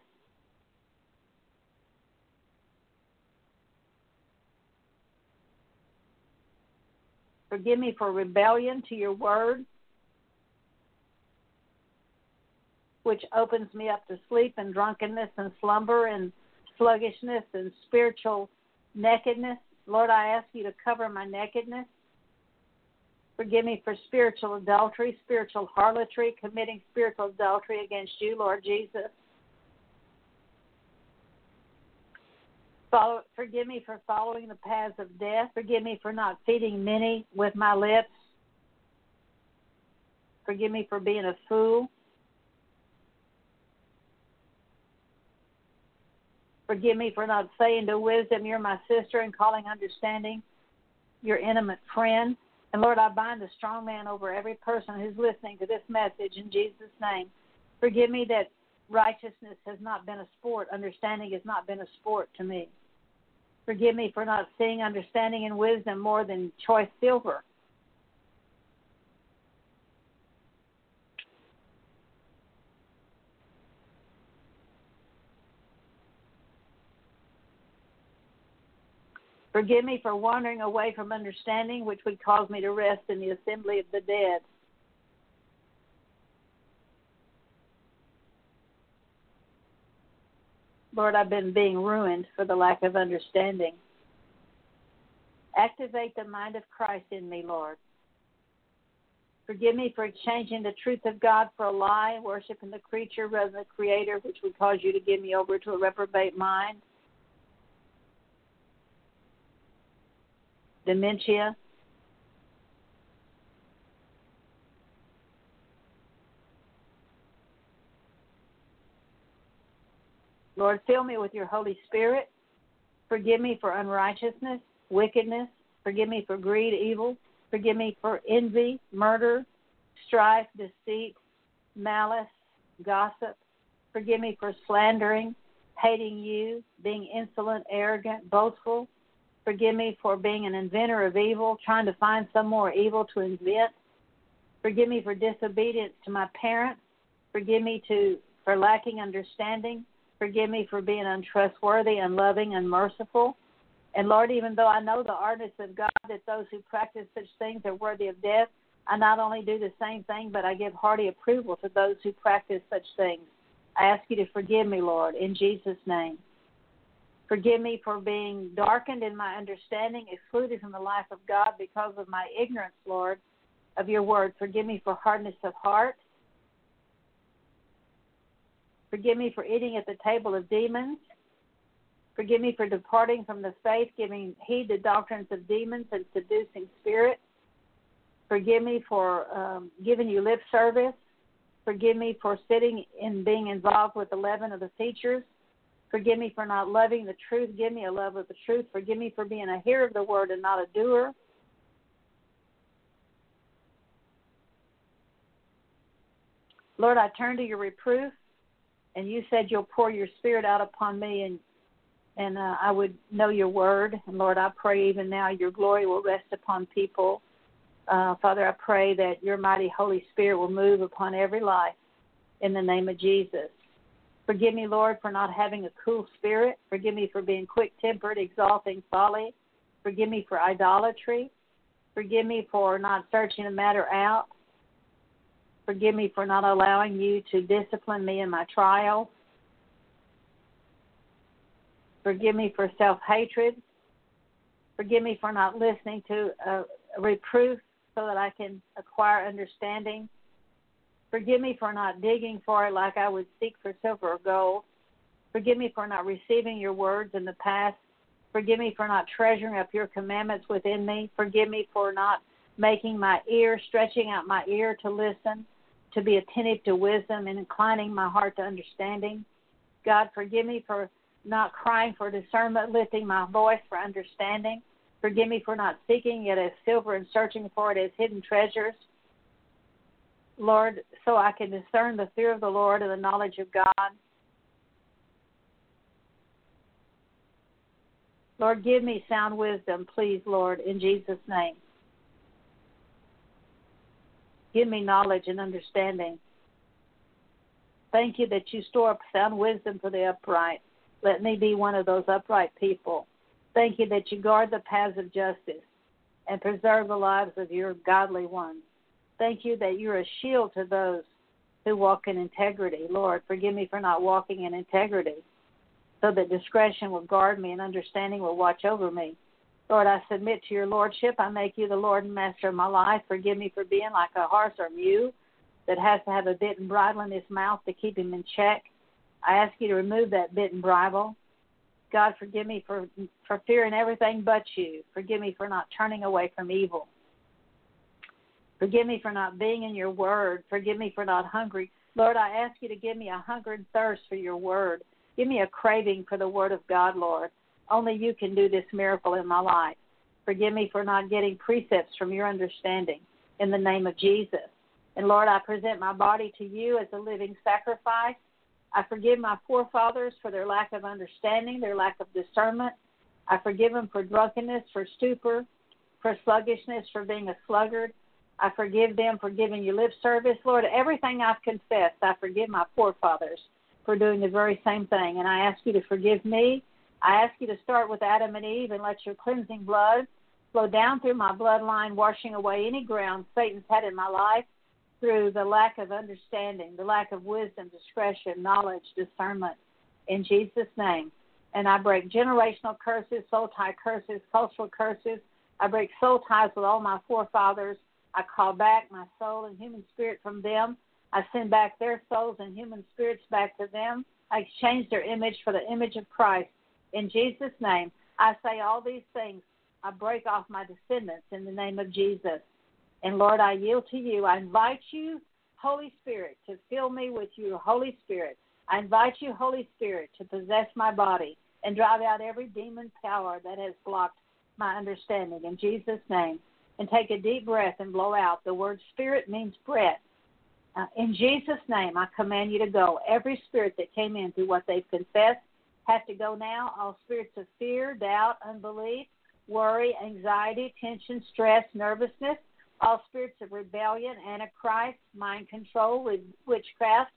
Speaker 1: Forgive me for rebellion to your word. which opens me up to sleep and drunkenness and slumber and sluggishness and spiritual nakedness. Lord, I ask you to cover my nakedness. Forgive me for spiritual adultery, spiritual harlotry, committing spiritual adultery against you, Lord Jesus. Follow, forgive me for following the paths of death. Forgive me for not feeding many with my lips. Forgive me for being a fool. Forgive me for not saying to wisdom, You're my sister, and calling understanding your intimate friend. And Lord, I bind the strong man over every person who's listening to this message in Jesus' name. Forgive me that righteousness has not been a sport, understanding has not been a sport to me. Forgive me for not seeing understanding and wisdom more than choice silver. Forgive me for wandering away from understanding, which would cause me to rest in the assembly of the dead. Lord, I've been being ruined for the lack of understanding. Activate the mind of Christ in me, Lord. Forgive me for exchanging the truth of God for a lie, worshiping the creature rather than the creator, which would cause you to give me over to a reprobate mind. Dementia. Lord, fill me with your Holy Spirit. Forgive me for unrighteousness, wickedness. Forgive me for greed, evil. Forgive me for envy, murder, strife, deceit, malice, gossip. Forgive me for slandering, hating you, being insolent, arrogant, boastful, Forgive me for being an inventor of evil, trying to find some more evil to invent. Forgive me for disobedience to my parents. Forgive me to for lacking understanding. Forgive me for being untrustworthy, unloving, unmerciful. And Lord, even though I know the artists of God that those who practice such things are worthy of death, I not only do the same thing, but I give hearty approval to those who practice such things. I ask you to forgive me, Lord, in Jesus' name. Forgive me for being darkened in my understanding, excluded from the life of God because of my ignorance, Lord, of your word. Forgive me for hardness of heart. Forgive me for eating at the table of demons. Forgive me for departing from the faith, giving heed to doctrines of demons and seducing spirits. Forgive me for um, giving you lip service. Forgive me for sitting and being involved with the leaven of the teachers. Forgive me for not loving the truth. Give me a love of the truth. Forgive me for being a hearer of the word and not a doer. Lord, I turn to your reproof, and you said you'll pour your spirit out upon me, and and uh, I would know your word. And Lord, I pray even now your glory will rest upon people. Uh, Father, I pray that your mighty Holy Spirit will move upon every life in the name of Jesus. Forgive me, Lord, for not having a cool spirit. Forgive me for being quick tempered, exalting folly. Forgive me for idolatry. Forgive me for not searching the matter out. Forgive me for not allowing you to discipline me in my trials. Forgive me for self hatred. Forgive me for not listening to a, a reproof so that I can acquire understanding. Forgive me for not digging for it like I would seek for silver or gold. Forgive me for not receiving your words in the past. Forgive me for not treasuring up your commandments within me. Forgive me for not making my ear, stretching out my ear to listen, to be attentive to wisdom, and inclining my heart to understanding. God, forgive me for not crying for discernment, lifting my voice for understanding. Forgive me for not seeking it as silver and searching for it as hidden treasures. Lord, so I can discern the fear of the Lord and the knowledge of God. Lord, give me sound wisdom, please, Lord, in Jesus' name. Give me knowledge and understanding. Thank you that you store up sound wisdom for the upright. Let me be one of those upright people. Thank you that you guard the paths of justice and preserve the lives of your godly ones. Thank you that you're a shield to those who walk in integrity. Lord, forgive me for not walking in integrity so that discretion will guard me and understanding will watch over me. Lord, I submit to your lordship. I make you the Lord and master of my life. Forgive me for being like a horse or mule that has to have a bit and bridle in his mouth to keep him in check. I ask you to remove that bit and bridle. God, forgive me for for fearing everything but you. Forgive me for not turning away from evil. Forgive me for not being in your word. Forgive me for not hungry. Lord, I ask you to give me a hunger and thirst for your word. Give me a craving for the word of God, Lord. Only you can do this miracle in my life. Forgive me for not getting precepts from your understanding in the name of Jesus. And Lord, I present my body to you as a living sacrifice. I forgive my forefathers for their lack of understanding, their lack of discernment. I forgive them for drunkenness, for stupor, for sluggishness, for being a sluggard. I forgive them for giving you lip service. Lord, everything I've confessed, I forgive my forefathers for doing the very same thing. And I ask you to forgive me. I ask you to start with Adam and Eve and let your cleansing blood flow down through my bloodline, washing away any ground Satan's had in my life through the lack of understanding, the lack of wisdom, discretion, knowledge, discernment. In Jesus' name. And I break generational curses, soul tie curses, cultural curses. I break soul ties with all my forefathers I call back my soul and human spirit from them. I send back their souls and human spirits back to them. I exchange their image for the image of Christ. In Jesus' name, I say all these things. I break off my descendants in the name of Jesus. And Lord, I yield to you. I invite you, Holy Spirit, to fill me with your Holy Spirit. I invite you, Holy Spirit, to possess my body and drive out every demon power that has blocked my understanding. In Jesus' name and take a deep breath and blow out. The word spirit means breath. Uh, in Jesus' name, I command you to go. Every spirit that came in through what they've confessed has to go now. All spirits of fear, doubt, unbelief, worry, anxiety, tension, stress, nervousness, all spirits of rebellion, antichrist, mind control, witchcraft,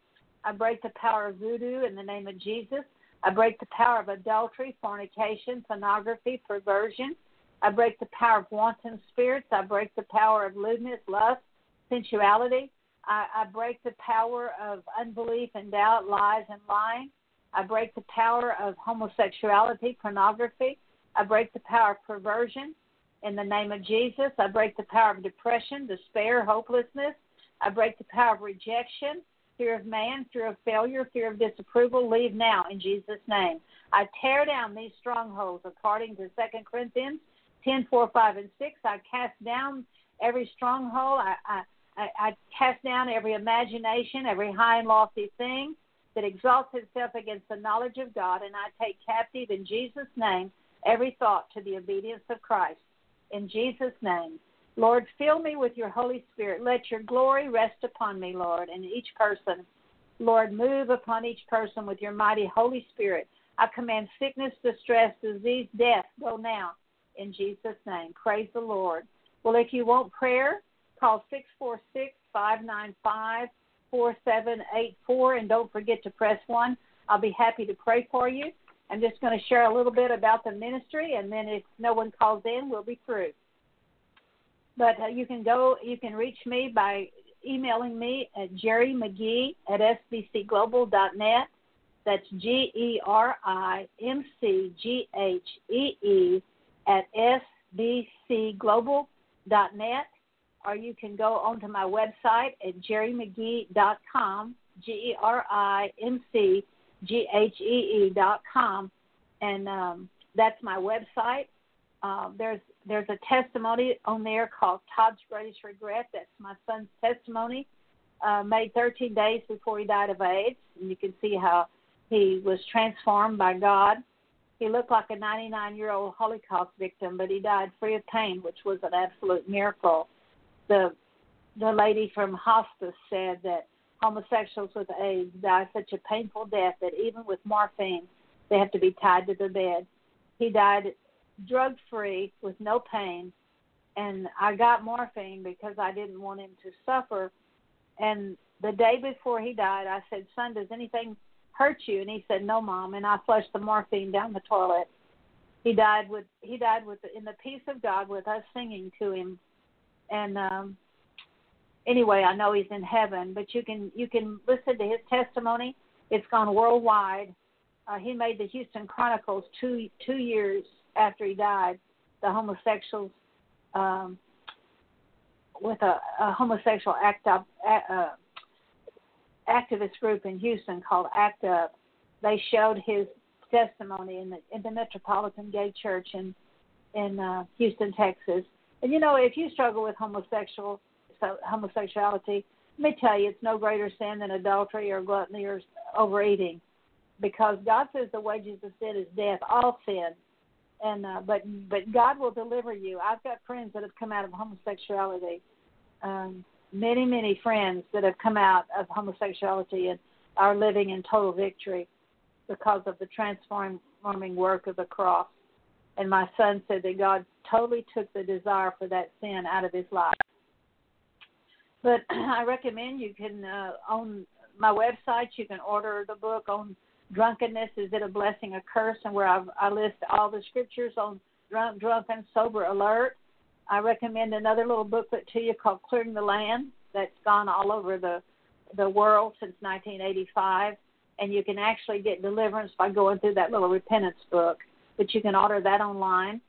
Speaker 1: I break the power of voodoo in the name of Jesus. I break the power of adultery, fornication, pornography, perversion. I break the power of wanton spirits. I break the power of lewdness, lust, sensuality. I, I break the power of unbelief and doubt, lies and lying. I break the power of homosexuality, pornography. I break the power of perversion in the name of Jesus. I break the power of depression, despair, hopelessness. I break the power of rejection, fear of man, fear of failure, fear of disapproval. Leave now in Jesus' name. I tear down these strongholds according to 2 Corinthians 10, 4, 5, and 6. I cast down every stronghold. I, I, I, I cast down every imagination, every high and lofty thing that exalts itself against the knowledge of God, and I take captive in Jesus' name every thought to the obedience of Christ. In Jesus' name. Lord, fill me with your Holy Spirit. Let your glory rest upon me, Lord, and each person. Lord, move upon each person with your mighty Holy Spirit. I command sickness, distress, disease, death, go now in Jesus' name. Praise the Lord. Well, if you want prayer, call 646 595 4784 and don't forget to press 1. I'll be happy to pray for you. I'm just going to share a little bit about the ministry, and then if no one calls in, we'll be through. But uh, you can go, you can reach me by emailing me at Geri McGhee at sbcglobal.net. That's G E R I M C G H E E at sbcglobal.net. Or you can go onto my website at gerimcghee.com, G E R I M C G H E E.com. And um, that's my website. Uh, there's there's a testimony on there called Todd's Greatest Regret. That's my son's testimony, uh, made 13 days before he died of AIDS, and you can see how he was transformed by God. He looked like a 99 year old Holocaust victim, but he died free of pain, which was an absolute miracle. The the lady from hospice said that homosexuals with AIDS die such a painful death that even with morphine, they have to be tied to the bed. He died drug free with no pain and I got morphine because I didn't want him to suffer. And the day before he died, I said, "Son, does anything hurt you?" And he said, "No, mom." And I flushed the morphine down the toilet. He died with he died with in the peace of God with us singing to him. And um anyway, I know he's in heaven, but you can you can listen to his testimony. It's gone worldwide. Uh, he made the Houston Chronicles two two years after he died, the homosexuals um, with a, a homosexual act up, uh, activist group in Houston called ACT UP. They showed his testimony in the in the Metropolitan Gay Church in in uh, Houston, Texas. And you know, if you struggle with homosexual so, homosexuality, let me tell you, it's no greater sin than adultery or gluttony or overeating, because God says the wages of sin is death. All sin and uh, but but God will deliver you. I've got friends that have come out of homosexuality, um, many many friends that have come out of homosexuality and are living in total victory because of the transforming work of the cross. And my son said that God totally took the desire for that sin out of his life. But I recommend you can uh, on my website. You can order the book on drunkenness is it a blessing a curse and where I've, i list all the scriptures on drunk drunk and sober alert i recommend another little booklet to you called clearing the land that's gone all over the the world since 1985 and you can actually get deliverance by going through that little repentance book but you can order that online.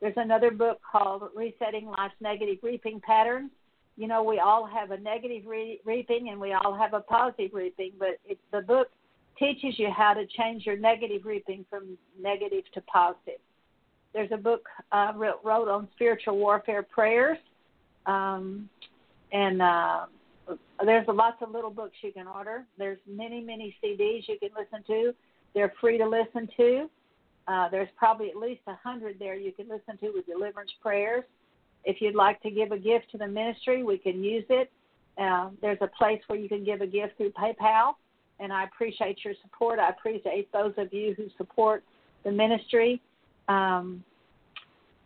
Speaker 1: There's another book called resetting life's negative reaping patterns. You know we all have a negative re- reaping and we all have a positive reaping but it's the book teaches you how to change your negative reaping from negative to positive. There's a book I uh, wrote on spiritual warfare prayers, um, and uh, there's lots of little books you can order. There's many, many CDs you can listen to. They're free to listen to. Uh, there's probably at least a hundred there you can listen to with deliverance prayers. If you'd like to give a gift to the ministry, we can use it. Uh, there's a place where you can give a gift through PayPal and I appreciate your support. I appreciate those of you who support the ministry. Um,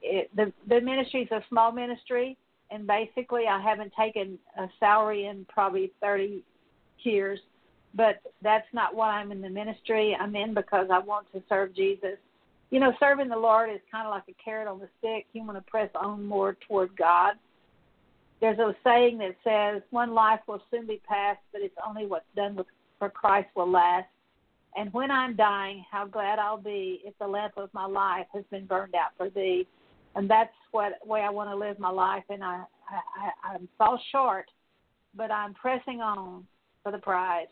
Speaker 1: it, the the ministry is a small ministry, and basically, I haven't taken a salary in probably 30 years. but that's not why I'm in the ministry. I'm in because I want to serve Jesus. You know, serving the Lord is kind of like a carrot on the stick. You want to press on more toward God. There's a saying that says, "One life will soon be past, but it's only what's done with for Christ will last." And when I'm dying, how glad I'll be if the lamp of my life has been burned out for Thee. And that's what way I want to live my life. And I, I, I, I fall short, but I'm pressing on for the prize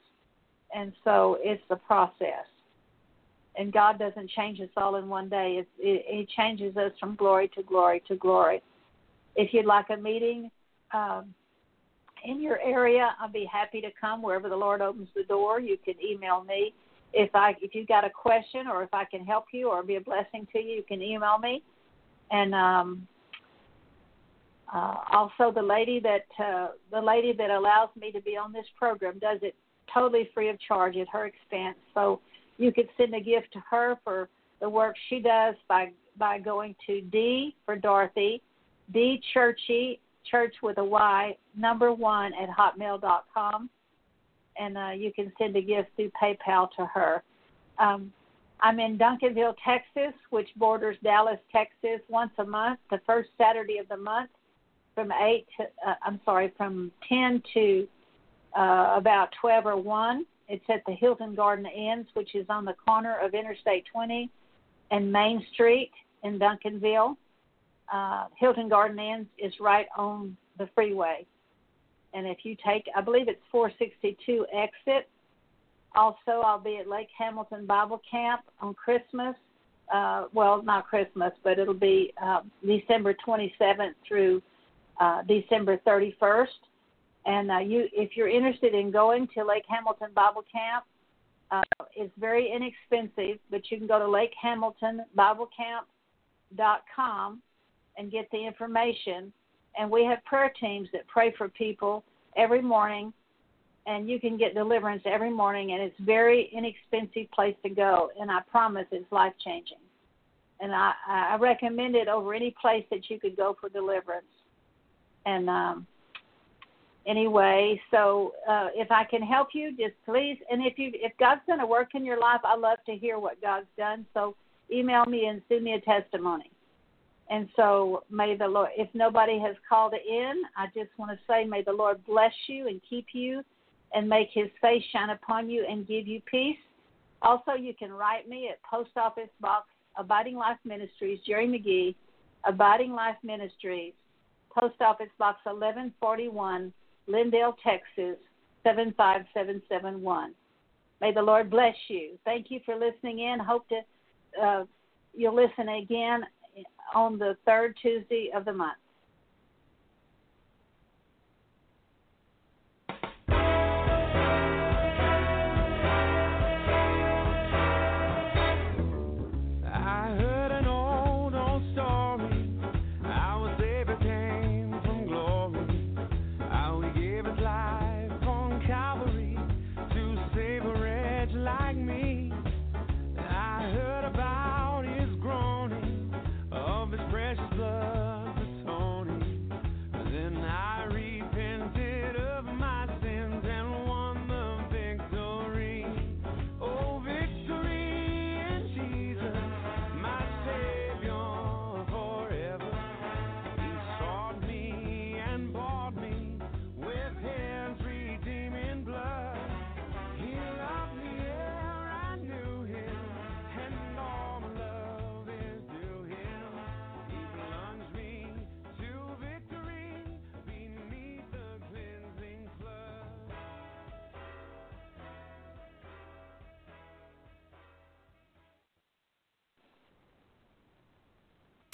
Speaker 1: and so it's the process. And God doesn't change us all in one day. It, it, it changes us from glory to glory to glory. If you'd like a meeting um, in your area, I'll be happy to come wherever the Lord opens the door. You can email me if I if you've got a question or if I can help you or be a blessing to you. You can email me. And um, uh, also, the lady that uh, the lady that allows me to be on this program does it totally free of charge at her expense. So you could send a gift to her for the work she does by by going to D for Dorothy, D Churchy Church with a Y number one at hotmail.com, and uh, you can send a gift through PayPal to her. Um, I'm in Duncanville, Texas, which borders Dallas, Texas, once a month, the first Saturday of the month, from eight to uh, I'm sorry, from ten to uh, about 12 or 1. It's at the Hilton Garden Inns, which is on the corner of Interstate 20 and Main Street in Duncanville. Uh, Hilton Garden Inns is right on the freeway. And if you take, I believe it's 462 exit. Also, I'll be at Lake Hamilton Bible Camp on Christmas. Uh, well, not Christmas, but it'll be uh, December 27th through uh, December 31st. And uh, you, if you're interested in going to Lake Hamilton Bible Camp, uh, it's very inexpensive, but you can go to lakehamiltonbiblecamp.com and get the information. And we have prayer teams that pray for people every morning, and you can get deliverance every morning. And it's very inexpensive place to go, and I promise it's life changing. And I, I recommend it over any place that you could go for deliverance. And um, anyway. So uh, if I can help you, just please. And if you if God's done a work in your life, I love to hear what God's done. So email me and send me a testimony. And so may the Lord. If nobody has called in, I just want to say, may the Lord bless you and keep you, and make His face shine upon you and give you peace. Also, you can write me at Post Office Box Abiding Life Ministries, Geri McGhee, Abiding Life Ministries, Post Office Box 1141, Lindale, Texas 75771. May the Lord bless you. Thank you for listening in. Hope to uh, you'll listen again on the third Tuesday of the month.